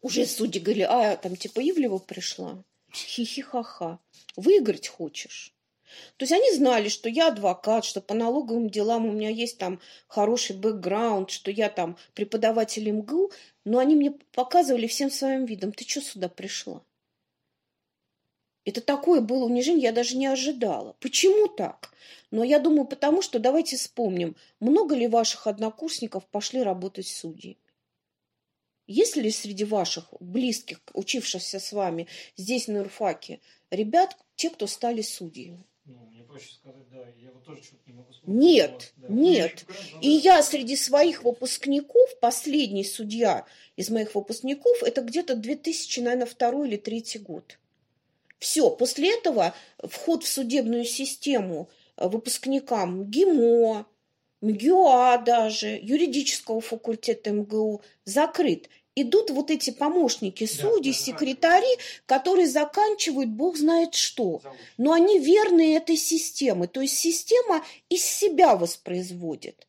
[SPEAKER 1] Уже судьи говорили, а там типа Ивлева пришла. Хихихаха. Выиграть хочешь? То есть они знали, что я адвокат, что по налоговым делам у меня есть там хороший бэкграунд, что я там преподаватель МГУ, но они мне показывали всем своим видом, ты что сюда пришла? Это такое было унижение, я даже не ожидала. Почему так? Но я думаю, потому что, давайте вспомним, много ли ваших однокурсников пошли работать судьями? Есть ли среди ваших близких, учившихся с вами здесь, на Ирфаке, ребят, те, кто стали судьями?
[SPEAKER 3] Ну, мне проще сказать, да, я вот тоже что-то не могу
[SPEAKER 1] вспомнить. Нет, да. нет. И я среди своих выпускников, последний судья из моих выпускников, это где-то 2000, наверное, второй или третий год. Все, после этого вход в судебную систему э, выпускникам ГИМО, МГУА даже, юридического факультета МГУ закрыт идут вот эти помощники судей, да, секретари, которые заканчивают бог знает что. Но они верны этой системы. То есть система из себя воспроизводит,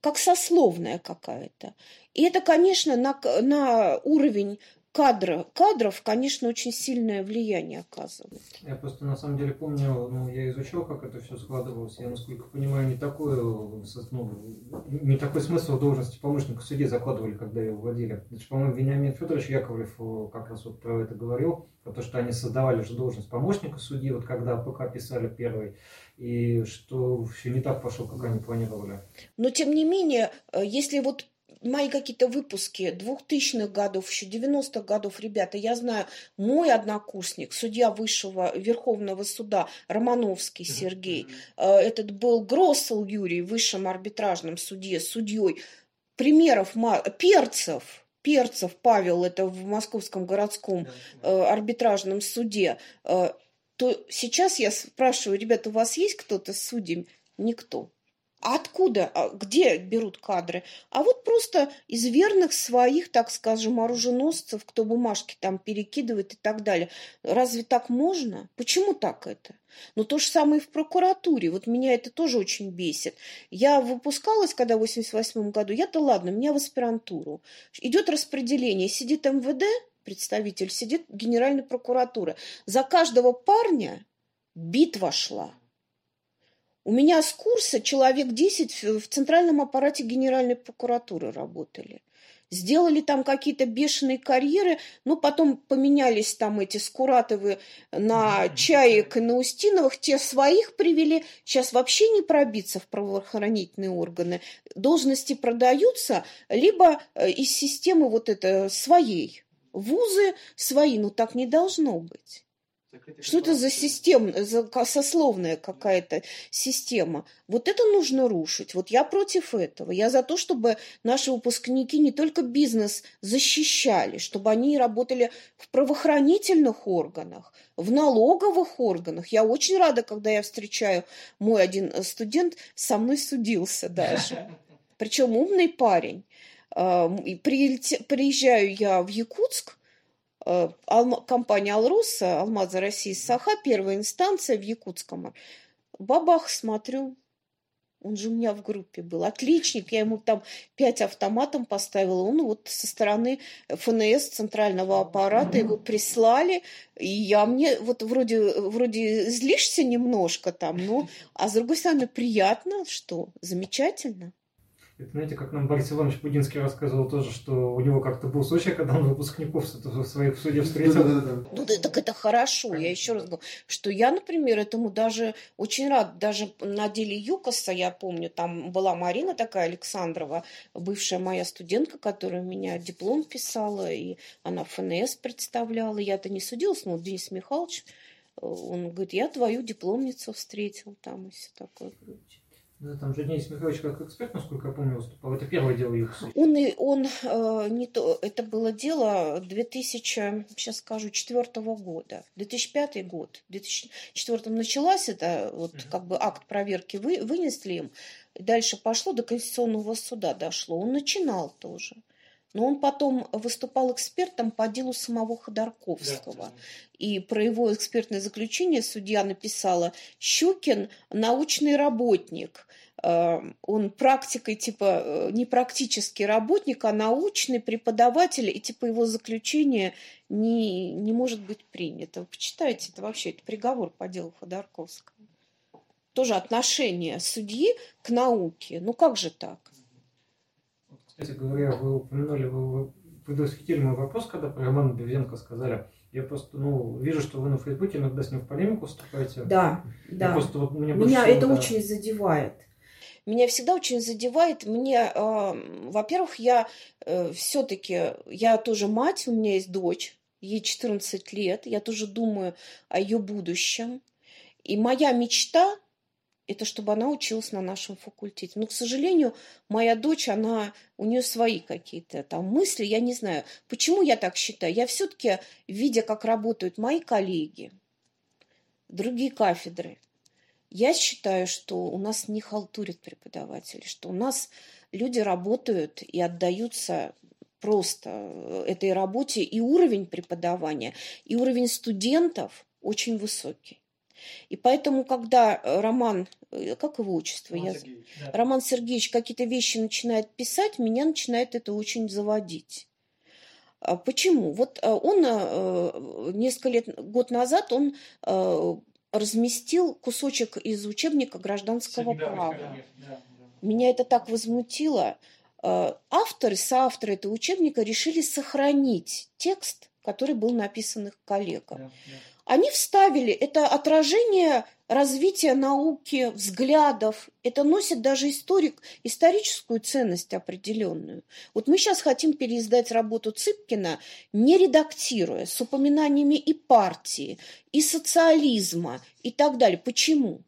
[SPEAKER 1] как сословная какая-то. И это, конечно, на, на уровень кадра, кадров, конечно, очень сильное влияние оказывает.
[SPEAKER 3] Я просто на самом деле помню, ну, я изучал, как это все складывалось. Я, насколько понимаю, не такой, ну, не такой смысл в должности помощника судьи закладывали, когда ее вводили. По-моему, Вениамин Федорович Яковлев э, как раз вот про это говорил, про то, что они создавали же должность помощника судьи, вот когда ПК писали первый, и что все не так пошло, как они планировали.
[SPEAKER 1] Но, тем не менее, э, если вот мои какие-то выпуски 2000-х годов, еще 90-х годов, ребята, я знаю, мой однокурсник, судья высшего Верховного суда Романовский Сергей, э, этот был Гроссел Юрий высшем арбитражном суде, судьей, примеров, перцев, Перцев Павел, это в Московском городском э, арбитражном суде, э, то сейчас я спрашиваю, ребята, у вас есть кто-то с судьями? Никто. Откуда, а где берут кадры? А вот просто из верных своих, так скажем, оруженосцев, кто бумажки там перекидывает и так далее. Разве так можно? Почему так это? Но то же самое и в прокуратуре. Вот меня это тоже очень бесит. Я выпускалась, когда в 88 году, я-то ладно, меня в аспирантуру. Идет распределение, сидит МВД, представитель, сидит Генеральная прокуратура. За каждого парня битва шла. У меня с курса человек 10 в центральном аппарате Генеральной прокуратуры работали. Сделали там какие-то бешеные карьеры, но потом поменялись там эти Скуратовы на Чаек и на Устиновых, те своих привели, сейчас вообще не пробиться в правоохранительные органы. Должности продаются, либо э, из системы вот это своей. Вузы свои, но так не должно быть. Что это за система, за сословная какая-то система? Вот это нужно рушить. Вот я против этого. Я за то, чтобы наши выпускники не только бизнес защищали, чтобы они работали в правоохранительных органах, в налоговых органах. Я очень рада, когда я встречаю мой один студент, со мной судился даже. Причем умный парень. Приезжаю я в Якутск, Э, компания «Алроса», «Алмазы России», «Саха», первая инстанция в Якутском. Бабах, смотрю, он же у меня в группе был. Отличник. Я ему там пять автоматом поставила. Он вот со стороны ФНС, центрального аппарата, его прислали. И я мне вот вроде, вроде злишься немножко там, ну, а с другой стороны приятно, что замечательно.
[SPEAKER 3] Это, знаете, как нам Борис Иванович Пудинский рассказывал тоже, что у него как-то был случай, когда он выпускников своих в суде встретил. Да, да,
[SPEAKER 1] да. Ну, да, так это хорошо. Я еще раз говорю, что я, например, этому даже очень рад. Даже на деле ЮКОСа, я помню, там была Марина такая Александрова, бывшая моя студентка, которая у меня диплом писала, и она ФНС представляла. Я-то не судилась, но Денис Михайлович Он говорит, я твою дипломницу встретил там и все такое.
[SPEAKER 3] Да, там же Денис Михайлович как эксперт, насколько я помню, выступал. Это первое дело ЮКСа.
[SPEAKER 1] Он, и, он э, не то, это было дело 2000, сейчас скажу, четвертого года. 2005 год. В 2004 началась это, вот mm-hmm. как бы акт проверки вы, вынесли им. Дальше пошло, до Конституционного суда дошло. Он начинал тоже. Но он потом выступал экспертом по делу самого Ходорковского. Да, да. И про его экспертное заключение судья написала «Щукин – научный работник». Э, он практикой, типа, э, не практический работник, а научный преподаватель, и типа его заключение не, не может быть принято. Вы почитайте, это вообще это приговор по делу Ходорковского. Тоже отношение судьи к науке. Ну как же так?
[SPEAKER 3] Кстати говоря, вы упомянули, вы, предвосхитили мой вопрос, когда про Романа Бевзенко сказали. Я просто, ну, вижу, что вы на Фейсбуке иногда с ним в полемику вступаете.
[SPEAKER 1] Да, Я да. Просто, вот, меня меня это да... очень задевает. Меня всегда очень задевает. Мне, э, во-первых, я э, все-таки, я тоже мать, у меня есть дочь, ей 14 лет, я тоже думаю о ее будущем. И моя мечта это чтобы она училась на нашем факультете. Но, к сожалению, моя дочь, она, у нее свои какие-то там мысли, я не знаю. Почему я так считаю? Я все-таки, видя, как работают мои коллеги, другие кафедры, я считаю, что у нас не халтурят преподаватели, что у нас люди работают и отдаются просто этой работе, и уровень преподавания, и уровень студентов очень высокий. И поэтому, когда э, Роман, э, как его отчество? Роман, я... Сергеевич, да. Роман Сергеевич какие-то вещи начинает писать, меня начинает это очень заводить. А почему? Вот э, он несколько лет, год назад он разместил кусочек из учебника гражданского права. Да, да. Меня это так возмутило. Авторы, соавторы этого учебника решили сохранить текст, который был написан их коллегам. Да, да они вставили это отражение развития науки, взглядов. Это носит даже историк, историческую ценность определенную. Вот мы сейчас хотим переиздать работу Цыпкина, не редактируя, с упоминаниями и партии, и социализма, и так далее. Почему?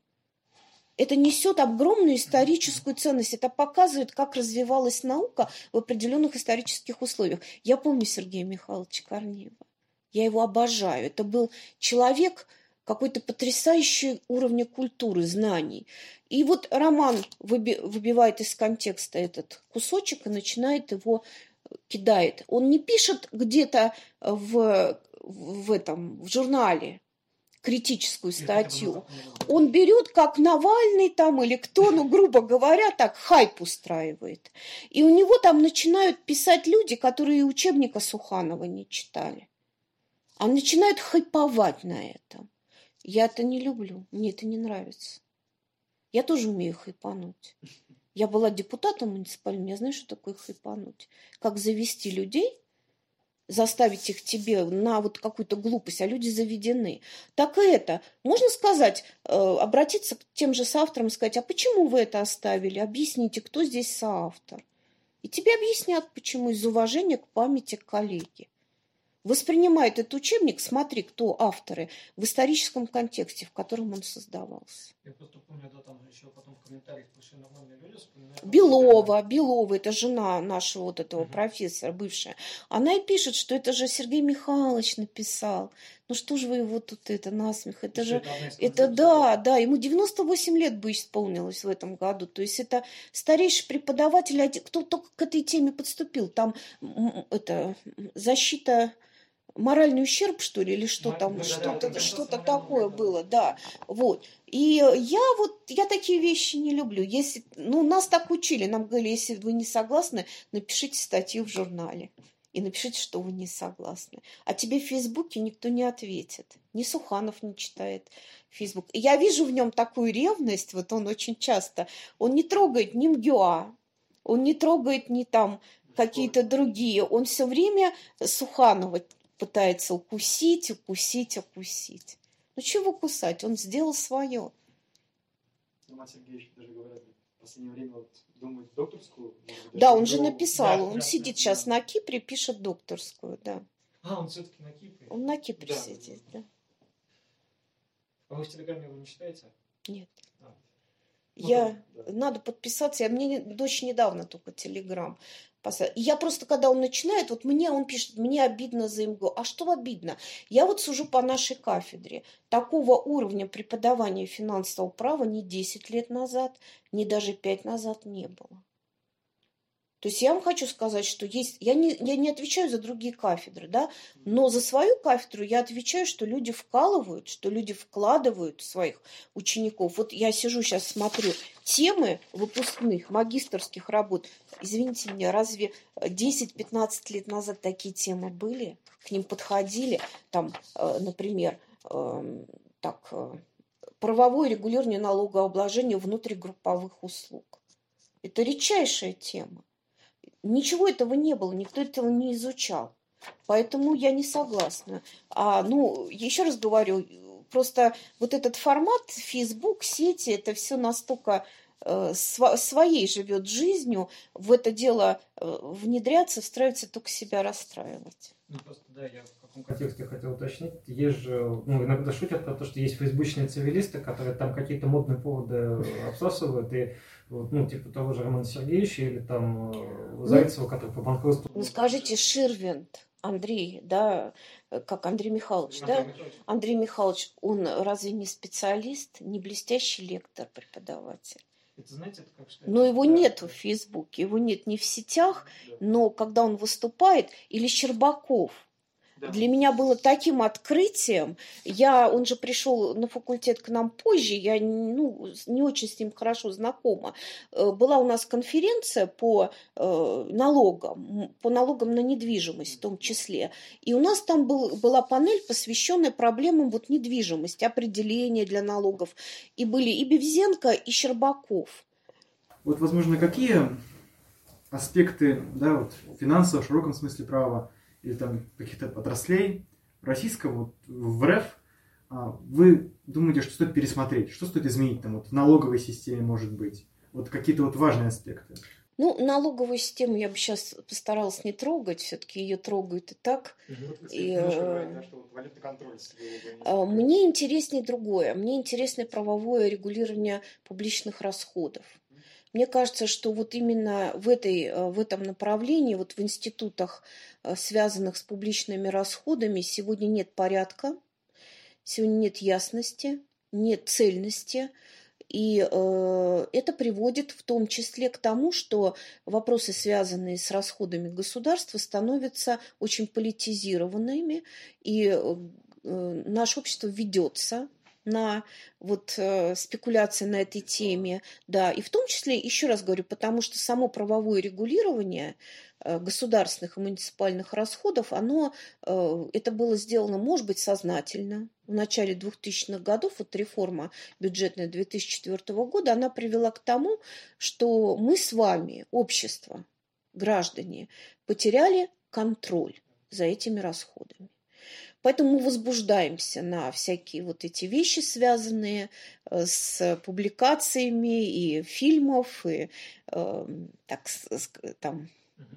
[SPEAKER 1] Это несет огромную историческую ценность. Это показывает, как развивалась наука в определенных исторических условиях. Я помню Сергея Михайловича Корнеева. Я его обожаю. Это был человек какой-то потрясающий уровня культуры, знаний. И вот Роман выби- выбивает из контекста этот кусочек и начинает его э, кидает. Он не пишет где-то в, в этом в журнале критическую статью. Он берет, как Навальный там или кто, ну, грубо говоря, так хайп устраивает. И у него там начинают писать люди, которые учебника Суханова не читали. А начинают хайповать на этом. Я это не люблю, мне это не нравится. Я тоже умею хайпануть. Я была депутатом муниципальным, я знаю, что такое хайпануть. Как завести людей, заставить их тебе на вот какую-то глупость, а люди заведены. Так и это. Можно сказать, э, обратиться к тем же соавторам, сказать, а почему вы это оставили? Объясните, кто здесь соавтор. И тебе объяснят, почему из уважения к памяти коллеги воспринимает этот учебник, смотри, кто авторы, в историческом контексте, в котором он создавался.
[SPEAKER 3] Я просто помню, да, там еще потом в комментариях пришли нормальные люди,
[SPEAKER 1] Белова, Белова, это жена нашего вот этого угу. профессора, бывшая. Она и пишет, что это же Сергей Михайлович написал. Ну что же вы его тут это насмех? Это же, это да, да, ему 98 лет бы исполнилось в этом году. То есть это старейший преподаватель, кто только к этой теме подступил. Там это защита моральный ущерб, что ли, или что там, да, что-то, да, что-то такое было, да, вот. И я вот, я такие вещи не люблю. Если, ну, нас так учили, нам говорили, если вы не согласны, напишите статью в журнале и напишите, что вы не согласны. А тебе в Фейсбуке никто не ответит. Ни Суханов не читает Фейсбук. И я вижу в нем такую ревность, вот он очень часто, он не трогает ни МГЮА, он не трогает ни там какие-то другие. Он все время Суханова пытается укусить, укусить, укусить. Ну чего кусать? Он сделал свое.
[SPEAKER 2] Роман Сергеевич даже говорят, в последнее время вот думает докторскую.
[SPEAKER 1] Да, он же написал, да, он да, сидит да, сейчас да. на Кипре, пишет докторскую, да.
[SPEAKER 3] А, он все-таки на Кипре?
[SPEAKER 1] Он на Кипре да, сидит, да. да.
[SPEAKER 3] А вы в Телеграме его не читаете?
[SPEAKER 1] Нет. А. Я... Да. Надо подписаться. Я... Мне дочь недавно только Телеграм и я просто, когда он начинает, вот мне он пишет, мне обидно за МГУ. А что обидно? Я вот сужу по нашей кафедре. Такого уровня преподавания финансового права ни 10 лет назад, ни даже 5 назад не было. То есть я вам хочу сказать, что есть... Я не, я не отвечаю за другие кафедры, да, но за свою кафедру я отвечаю, что люди вкалывают, что люди вкладывают своих учеников. Вот я сижу сейчас, смотрю темы выпускных, магистрских работ. Извините меня, разве 10-15 лет назад такие темы были? К ним подходили, там, э, например, эм, так, э, правовое регулирование налогообложения внутригрупповых услуг. Это редчайшая тема. Ничего этого не было, никто этого не изучал. Поэтому я не согласна. А, ну, еще раз говорю, просто вот этот формат Facebook, сети, это все настолько э, св- своей живет жизнью, в это дело э, внедряться, встраиваться, только себя расстраивать.
[SPEAKER 3] Ну, просто, да, я в каком контексте хотел уточнить. Есть же, ну, иногда шутят про то, что есть фейсбучные цивилисты, которые там какие-то модные поводы обсасывают, и вот, ну, типа того же Романа Сергеевича или там э, Зайцева, который по банкротству...
[SPEAKER 1] Ну, скажите, Ширвинд, Андрей, да, как Андрей Михайлович, да? Андрей Михайлович, он разве не специалист, не блестящий лектор, преподаватель? Это, знаете, это как сказать, но его да, нет в Фейсбуке, его нет ни в сетях, да. но когда он выступает, или Щербаков – да. Для меня было таким открытием. Я, он же пришел на факультет к нам позже, я ну, не очень с ним хорошо знакома. Э, была у нас конференция по э, налогам, по налогам на недвижимость в том числе. И у нас там был, была панель, посвященная проблемам вот недвижимости, определения для налогов. И были и Бевзенко, и Щербаков.
[SPEAKER 2] Вот, возможно, какие аспекты да, вот, финансового, в широком смысле права, или там каких-то отраслей российского, вот, в РФ, а, вы думаете, что стоит пересмотреть? Что стоит изменить там вот в налоговой системе, может быть? Вот какие-то вот важные аспекты.
[SPEAKER 1] Ну, налоговую систему я бы сейчас постаралась не трогать, все-таки ее трогают и так. и, э, а, мне интереснее другое. Мне интереснее правовое регулирование публичных расходов. Мне кажется, что вот именно в, этой, э, в этом направлении, вот в институтах, э, связанных с публичными расходами, сегодня нет порядка, сегодня нет ясности, нет цельности. И э, это приводит в том числе к тому, что вопросы, связанные с расходами государства, становятся очень политизированными, и э, э наше общество ведется на вот э, спекуляции на этой теме, да, и в том числе, еще раз говорю, потому что само правовое регулирование э, государственных и муниципальных расходов, оно, э, это было сделано, может быть, сознательно. В начале 2000-х годов, вот реформа бюджетная 2004 года, она привела к тому, что мы с вами, общество, граждане, потеряли контроль за этими расходами. Поэтому мы возбуждаемся на всякие вот эти вещи, связанные э, с публикациями и фильмов, и э, так, там,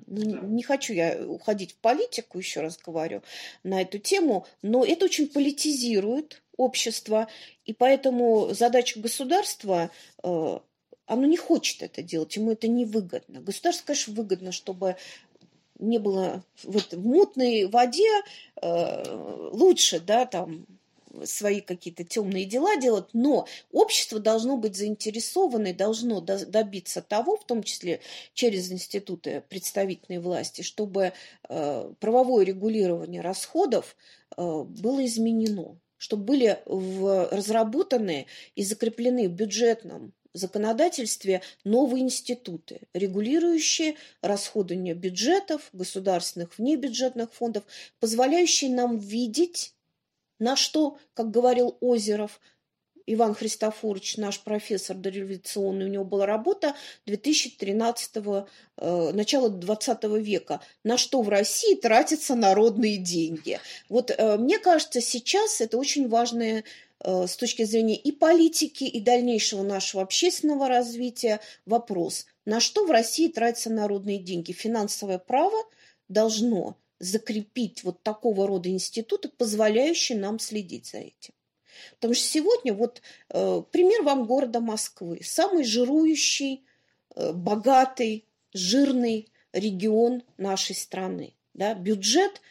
[SPEAKER 1] ну, не хочу я уходить в политику, еще раз говорю, на эту тему, но это очень политизирует общество, и поэтому задача государства э, оно не хочет это делать, ему это невыгодно. Государству, конечно, выгодно, чтобы не было вот в мутной воде э, лучше, да, там свои какие-то темные дела делать, но общество должно быть заинтересовано и должно добиться того, в том числе через институты представительной власти, чтобы э, правовое регулирование расходов э, было изменено, чтобы были разработаны и закреплены в бюджетном законодательстве новые институты, регулирующие расходование бюджетов, государственных внебюджетных фондов, позволяющие нам видеть, на что, как говорил Озеров, Иван Христофорович, наш профессор дореволюционный, у него была работа 2013 э, начала 20 века, на что в России тратятся народные деньги. Вот э, мне кажется, сейчас это очень важная с точки зрения и политики, и дальнейшего нашего общественного развития вопрос, на что в России тратятся народные деньги. Финансовое право должно закрепить вот такого рода институты, позволяющие нам следить за этим. Потому что сегодня, вот э, пример вам города Москвы, самый жирующий, э, богатый, жирный регион нашей страны. Да? Бюджет,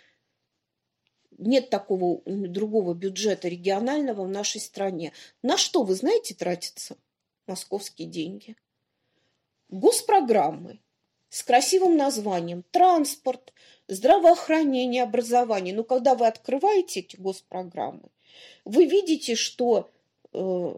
[SPEAKER 1] нет такого другого бюджета регионального в нашей стране. На что, вы знаете, тратятся московские деньги? Госпрограммы с красивым названием «Транспорт», «Здравоохранение», «Образование». Но когда вы открываете эти госпрограммы, вы видите, что э,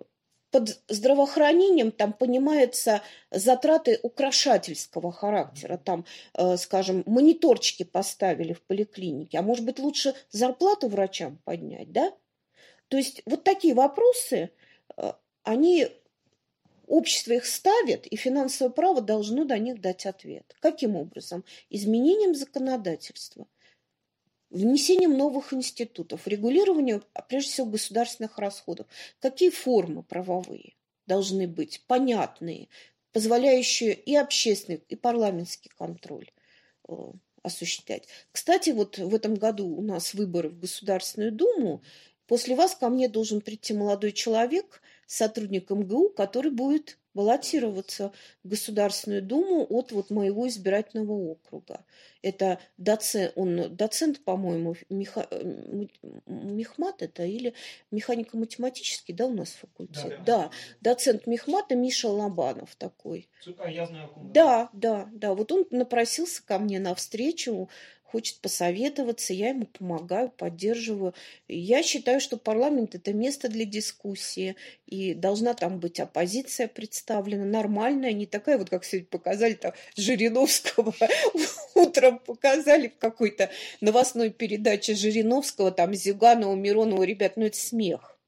[SPEAKER 1] под здравоохранением там понимаются затраты украшательского характера. Там, э, скажем, мониторчики поставили в поликлинике, а может быть лучше зарплату врачам поднять, да? То есть вот такие вопросы, э, они общество их ставит, и финансовое право должно до них дать ответ. Каким образом? Изменением законодательства – внесением новых институтов, регулированию, а прежде всего, государственных расходов. Какие формы правовые должны быть понятные, позволяющие и общественный, и парламентский контроль э, осуществлять. Кстати, вот в этом году у нас выборы в Государственную Думу. После вас ко мне должен прийти молодой человек, сотрудник МГУ, который будет баллотироваться в Государственную Думу от вот моего избирательного округа. Это доцент, он доцент, по-моему, меха, мехмат это или механико-математический, да, у нас факультет? Да, да. да. доцент мехмата Миша Лобанов такой.
[SPEAKER 3] А я знаю,
[SPEAKER 1] да, да, да. Вот он напросился ко мне на встречу хочет посоветоваться, я ему помогаю, поддерживаю. Я считаю, что парламент – это место для дискуссии, и должна там быть оппозиция представлена, нормальная, не такая вот, как сегодня показали там Жириновского, утром показали в какой-то новостной передаче Жириновского, там Зюганова, Миронова, ребят, ну это смех.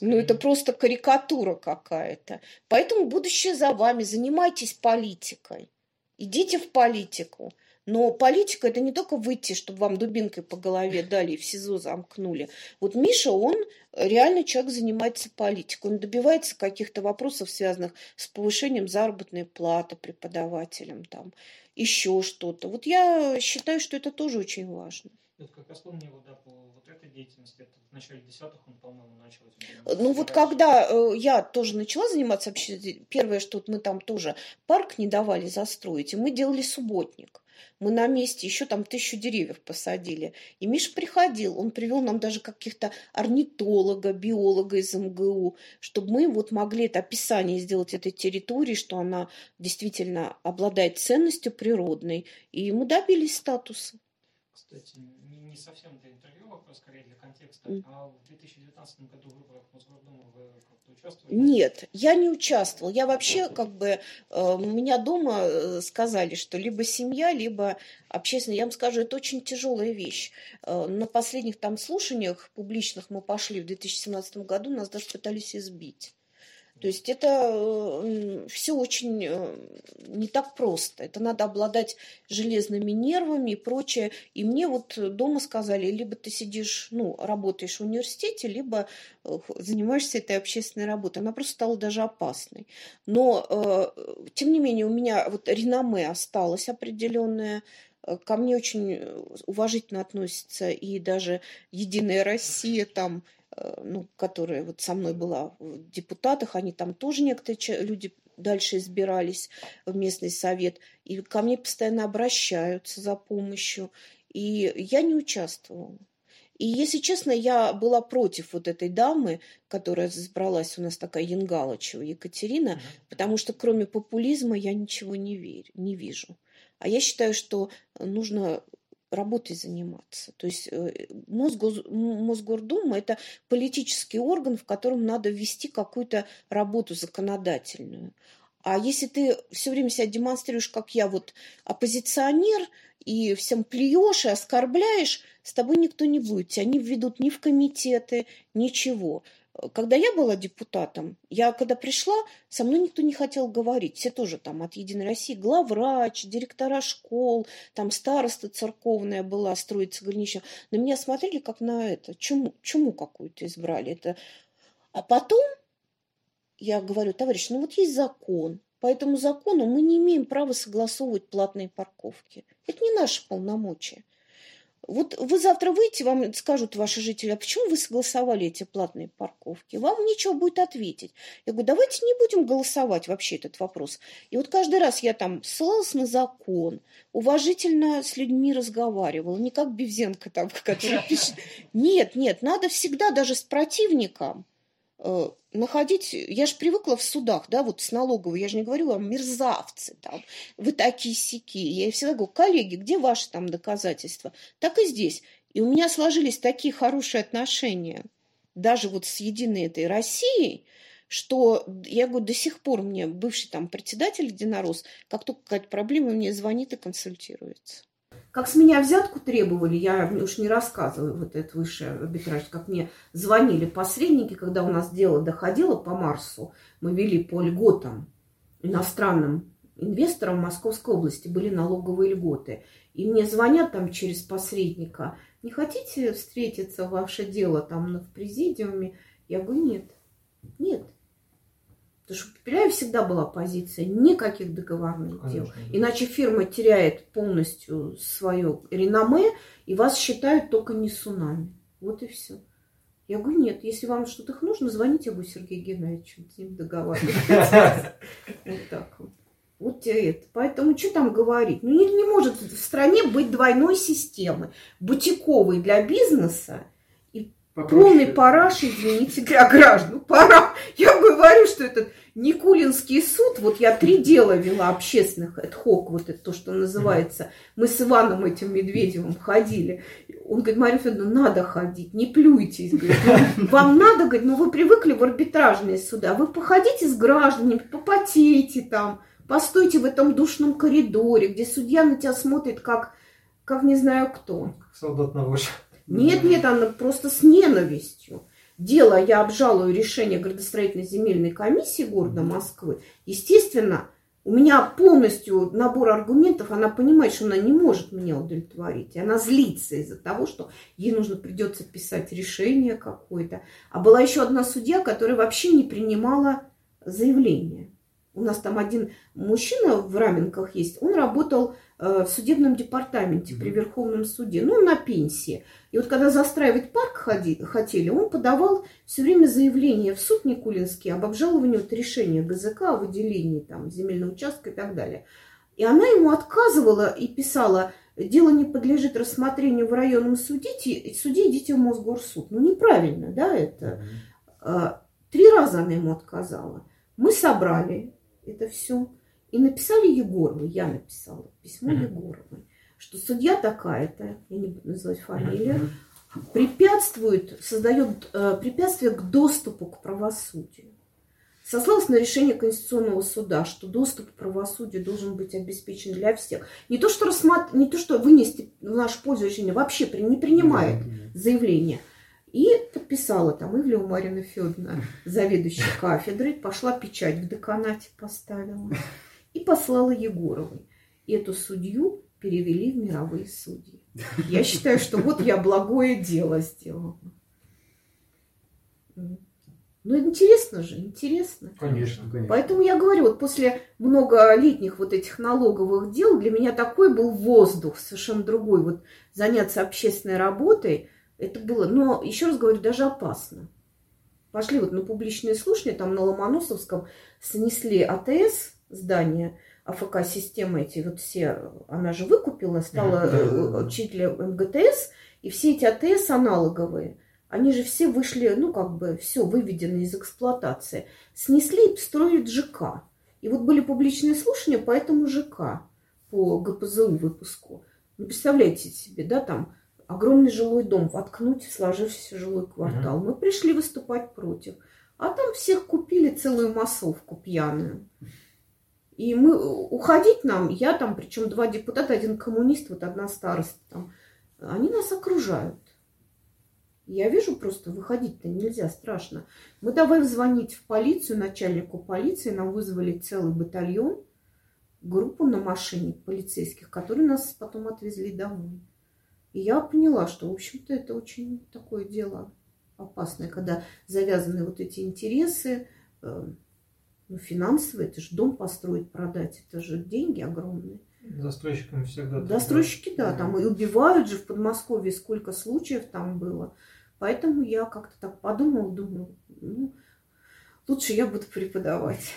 [SPEAKER 1] Ну, это просто карикатура какая-то. Поэтому будущее за вами. Занимайтесь политикой. Идите в политику. Но политика – это не только выйти, чтобы вам дубинкой по голове дали и в СИЗО замкнули. Вот Миша, он реально человек занимается политикой. Он добивается каких-то вопросов, связанных с повышением заработной платы преподавателям, там, еще что-то. Вот я считаю, что это тоже очень важно.
[SPEAKER 3] Это как раз помню его, да, по вот этой деятельности, это в начале десятых он, по-моему, начал
[SPEAKER 1] этим Ну вот когда э, я тоже начала заниматься обществом, первое, что вот мы там тоже парк не давали застроить, и мы делали субботник. Мы на месте еще там тысячу деревьев посадили. И Миша приходил, он привел нам даже каких-то орнитолога, биолога из МГУ, чтобы мы вот могли это описание сделать этой территории, что она действительно обладает ценностью природной. И мы добились статуса.
[SPEAKER 3] Кстати, не, совсем для интервью вопрос, скорее для контекста. А в 2019 году в выборах Мосгордумы вы
[SPEAKER 1] нет, я не участвовал. Я вообще как бы, э, у меня дома э, сказали, что либо семья, либо общественная. Я вам скажу, это очень тяжелая вещь. Э, на последних там слушаниях публичных мы пошли в 2017 году, нас даже пытались избить. То есть это э, все очень э, не так просто. Это надо обладать железными нервами и прочее. И мне вот дома сказали, либо ты сидишь, ну, работаешь в университете, либо э, занимаешься этой общественной работой. Она просто стала даже опасной. Но, тем не менее, у меня вот реноме осталось определенное ко мне очень уважительно относится и даже Единая Россия, там ну, которая вот со мной была в депутатах, они там тоже некоторые люди дальше избирались в местный совет, и ко мне постоянно обращаются за помощью, и я не участвовала. И, если честно, я была против вот этой дамы, которая избралась у нас такая Янгалычева Екатерина, потому что кроме популизма я ничего не верю, не вижу. А я считаю, что нужно работой заниматься. То есть э, Мосгос, Мосгордума – это политический орган, в котором надо вести какую-то работу законодательную. А если ты все время себя демонстрируешь, как я, вот оппозиционер, и всем плюешь и оскорбляешь, с тобой никто не будет. Тебя не введут ни в комитеты, ничего когда я была депутатом, я когда пришла, со мной никто не хотел говорить. Все тоже там от Единой России, главврач, директора школ, там староста церковная была, строится Гринища. На меня смотрели как на это, чему, чему какую-то избрали. Это... А потом я говорю, товарищ, ну вот есть закон, по этому закону мы не имеем права согласовывать платные парковки. Это не наше полномочия.
[SPEAKER 4] Вот вы завтра выйдете, вам скажут ваши жители, а почему вы согласовали эти платные парковки? Вам нечего будет ответить. Я говорю, давайте не будем голосовать вообще этот вопрос. И вот каждый раз я там ссылалась на закон, уважительно с людьми разговаривала, не как Бевзенко там, который пишет. Нет, нет, надо всегда даже с противником находить, я же привыкла в судах, да, вот с налоговой, я же не говорю вам, мерзавцы там, вы такие сики. Я всегда говорю, коллеги, где ваши там доказательства? Так и здесь. И у меня сложились такие хорошие отношения, даже вот с единой этой Россией, что я говорю, до сих пор мне бывший там председатель Единорос, как только какая-то проблема, мне звонит и консультируется.
[SPEAKER 1] Как с меня взятку требовали, я уж не рассказываю, вот этот высший арбитраж, как мне звонили посредники, когда у нас дело доходило по Марсу, мы вели по льготам иностранным инвесторам Московской области, были налоговые льготы. И мне звонят там через посредника, не хотите встретиться, ваше дело там в президиуме? Я говорю, нет, нет. Потому что у Пепеляева всегда была позиция никаких договорных Конечно, дел. Да. Иначе фирма теряет полностью свое реноме, и вас считают только не сунами. Вот и все. Я говорю, нет, если вам что-то нужно, звоните, я говорю, Сергею Геннадьевичу, с ним договаривайтесь. Вот так вот. Вот это. Поэтому что там говорить? Ну, не, не может в стране быть двойной системы. Бутиковой для бизнеса Попроще. Полный параш, извините, для граждан. Пора. Я говорю, что этот Никулинский суд, вот я три дела вела общественных, это хок, вот это то, что называется. Мы с Иваном этим Медведевым ходили. Он говорит, Мария Федоровна, надо ходить, не плюйтесь. Говорит, «Ну, вам надо, говорит, ну вы привыкли в арбитражные суда, вы походите с гражданами, попотейте там, постойте в этом душном коридоре, где судья на тебя смотрит, как, как не знаю кто.
[SPEAKER 3] Солдат на вождь.
[SPEAKER 1] Нет, нет, она просто с ненавистью. Дело я обжалую решение градостроительной земельной комиссии города Москвы. Естественно, у меня полностью набор аргументов, она понимает, что она не может меня удовлетворить. И она злится из-за того, что ей нужно придется писать решение какое-то. А была еще одна судья, которая вообще не принимала заявление. У нас там один мужчина в Раменках есть, он работал в судебном департаменте при Верховном суде, ну, на пенсии. И вот когда застраивать парк ходи, хотели, он подавал все время заявление в суд Никулинский об обжаловании вот решения ГЗК о выделении там, земельного участка и так далее. И она ему отказывала и писала, дело не подлежит рассмотрению в районном суде, суде идите в Мосгорсуд. Ну, неправильно, да, это. Mm-hmm. Три раза она ему отказала. Мы собрали это все. И написали Егоровой, я написала письмо mm-hmm. Егоровой, что судья такая-то, я не буду называть фамилию, препятствует, создает э, препятствие к доступу к правосудию. Сослалась на решение Конституционного суда, что доступ к правосудию должен быть обеспечен для всех. Не то, что, рассмат... не то, что вынести в нашу пользу решение, вообще не принимает заявление – и подписала там Ивлева Марина Федоровна, заведующая кафедрой, пошла печать в деканате поставила и послала Егоровой. И эту судью перевели в мировые судьи. Я считаю, что вот я благое дело сделала. Ну, интересно же, интересно.
[SPEAKER 3] Конечно, конечно.
[SPEAKER 1] Поэтому я говорю, вот после многолетних вот этих налоговых дел для меня такой был воздух совершенно другой. Вот заняться общественной работой – это было, но еще раз говорю, даже опасно. Пошли вот на публичные слушания, там на Ломоносовском снесли АТС здание, АФК системы эти вот все, она же выкупила, стала э, учителем МГТС, и все эти АТС аналоговые, они же все вышли, ну как бы все выведены из эксплуатации. Снесли и строят ЖК. И вот были публичные слушания по этому ЖК, по ГПЗУ выпуску. Ну, представляете себе, да, там огромный жилой дом воткнуть в сложившийся жилой квартал. Мы пришли выступать против. А там всех купили целую массовку пьяную. И мы уходить нам, я там, причем два депутата, один коммунист, вот одна староста там, они нас окружают. Я вижу просто, выходить-то нельзя, страшно. Мы давай звонить в полицию, начальнику полиции, нам вызвали целый батальон, группу на машине полицейских, которые нас потом отвезли домой. И я поняла, что, в общем-то, это очень такое дело опасное, когда завязаны вот эти интересы, э, ну, финансовые, это же дом построить, продать, это же деньги огромные.
[SPEAKER 3] Застройщикам всегда.
[SPEAKER 1] Застройщики, да, да, там и убивают же в Подмосковье, сколько случаев там было. Поэтому я как-то так подумала, думаю, ну, лучше я буду преподавать.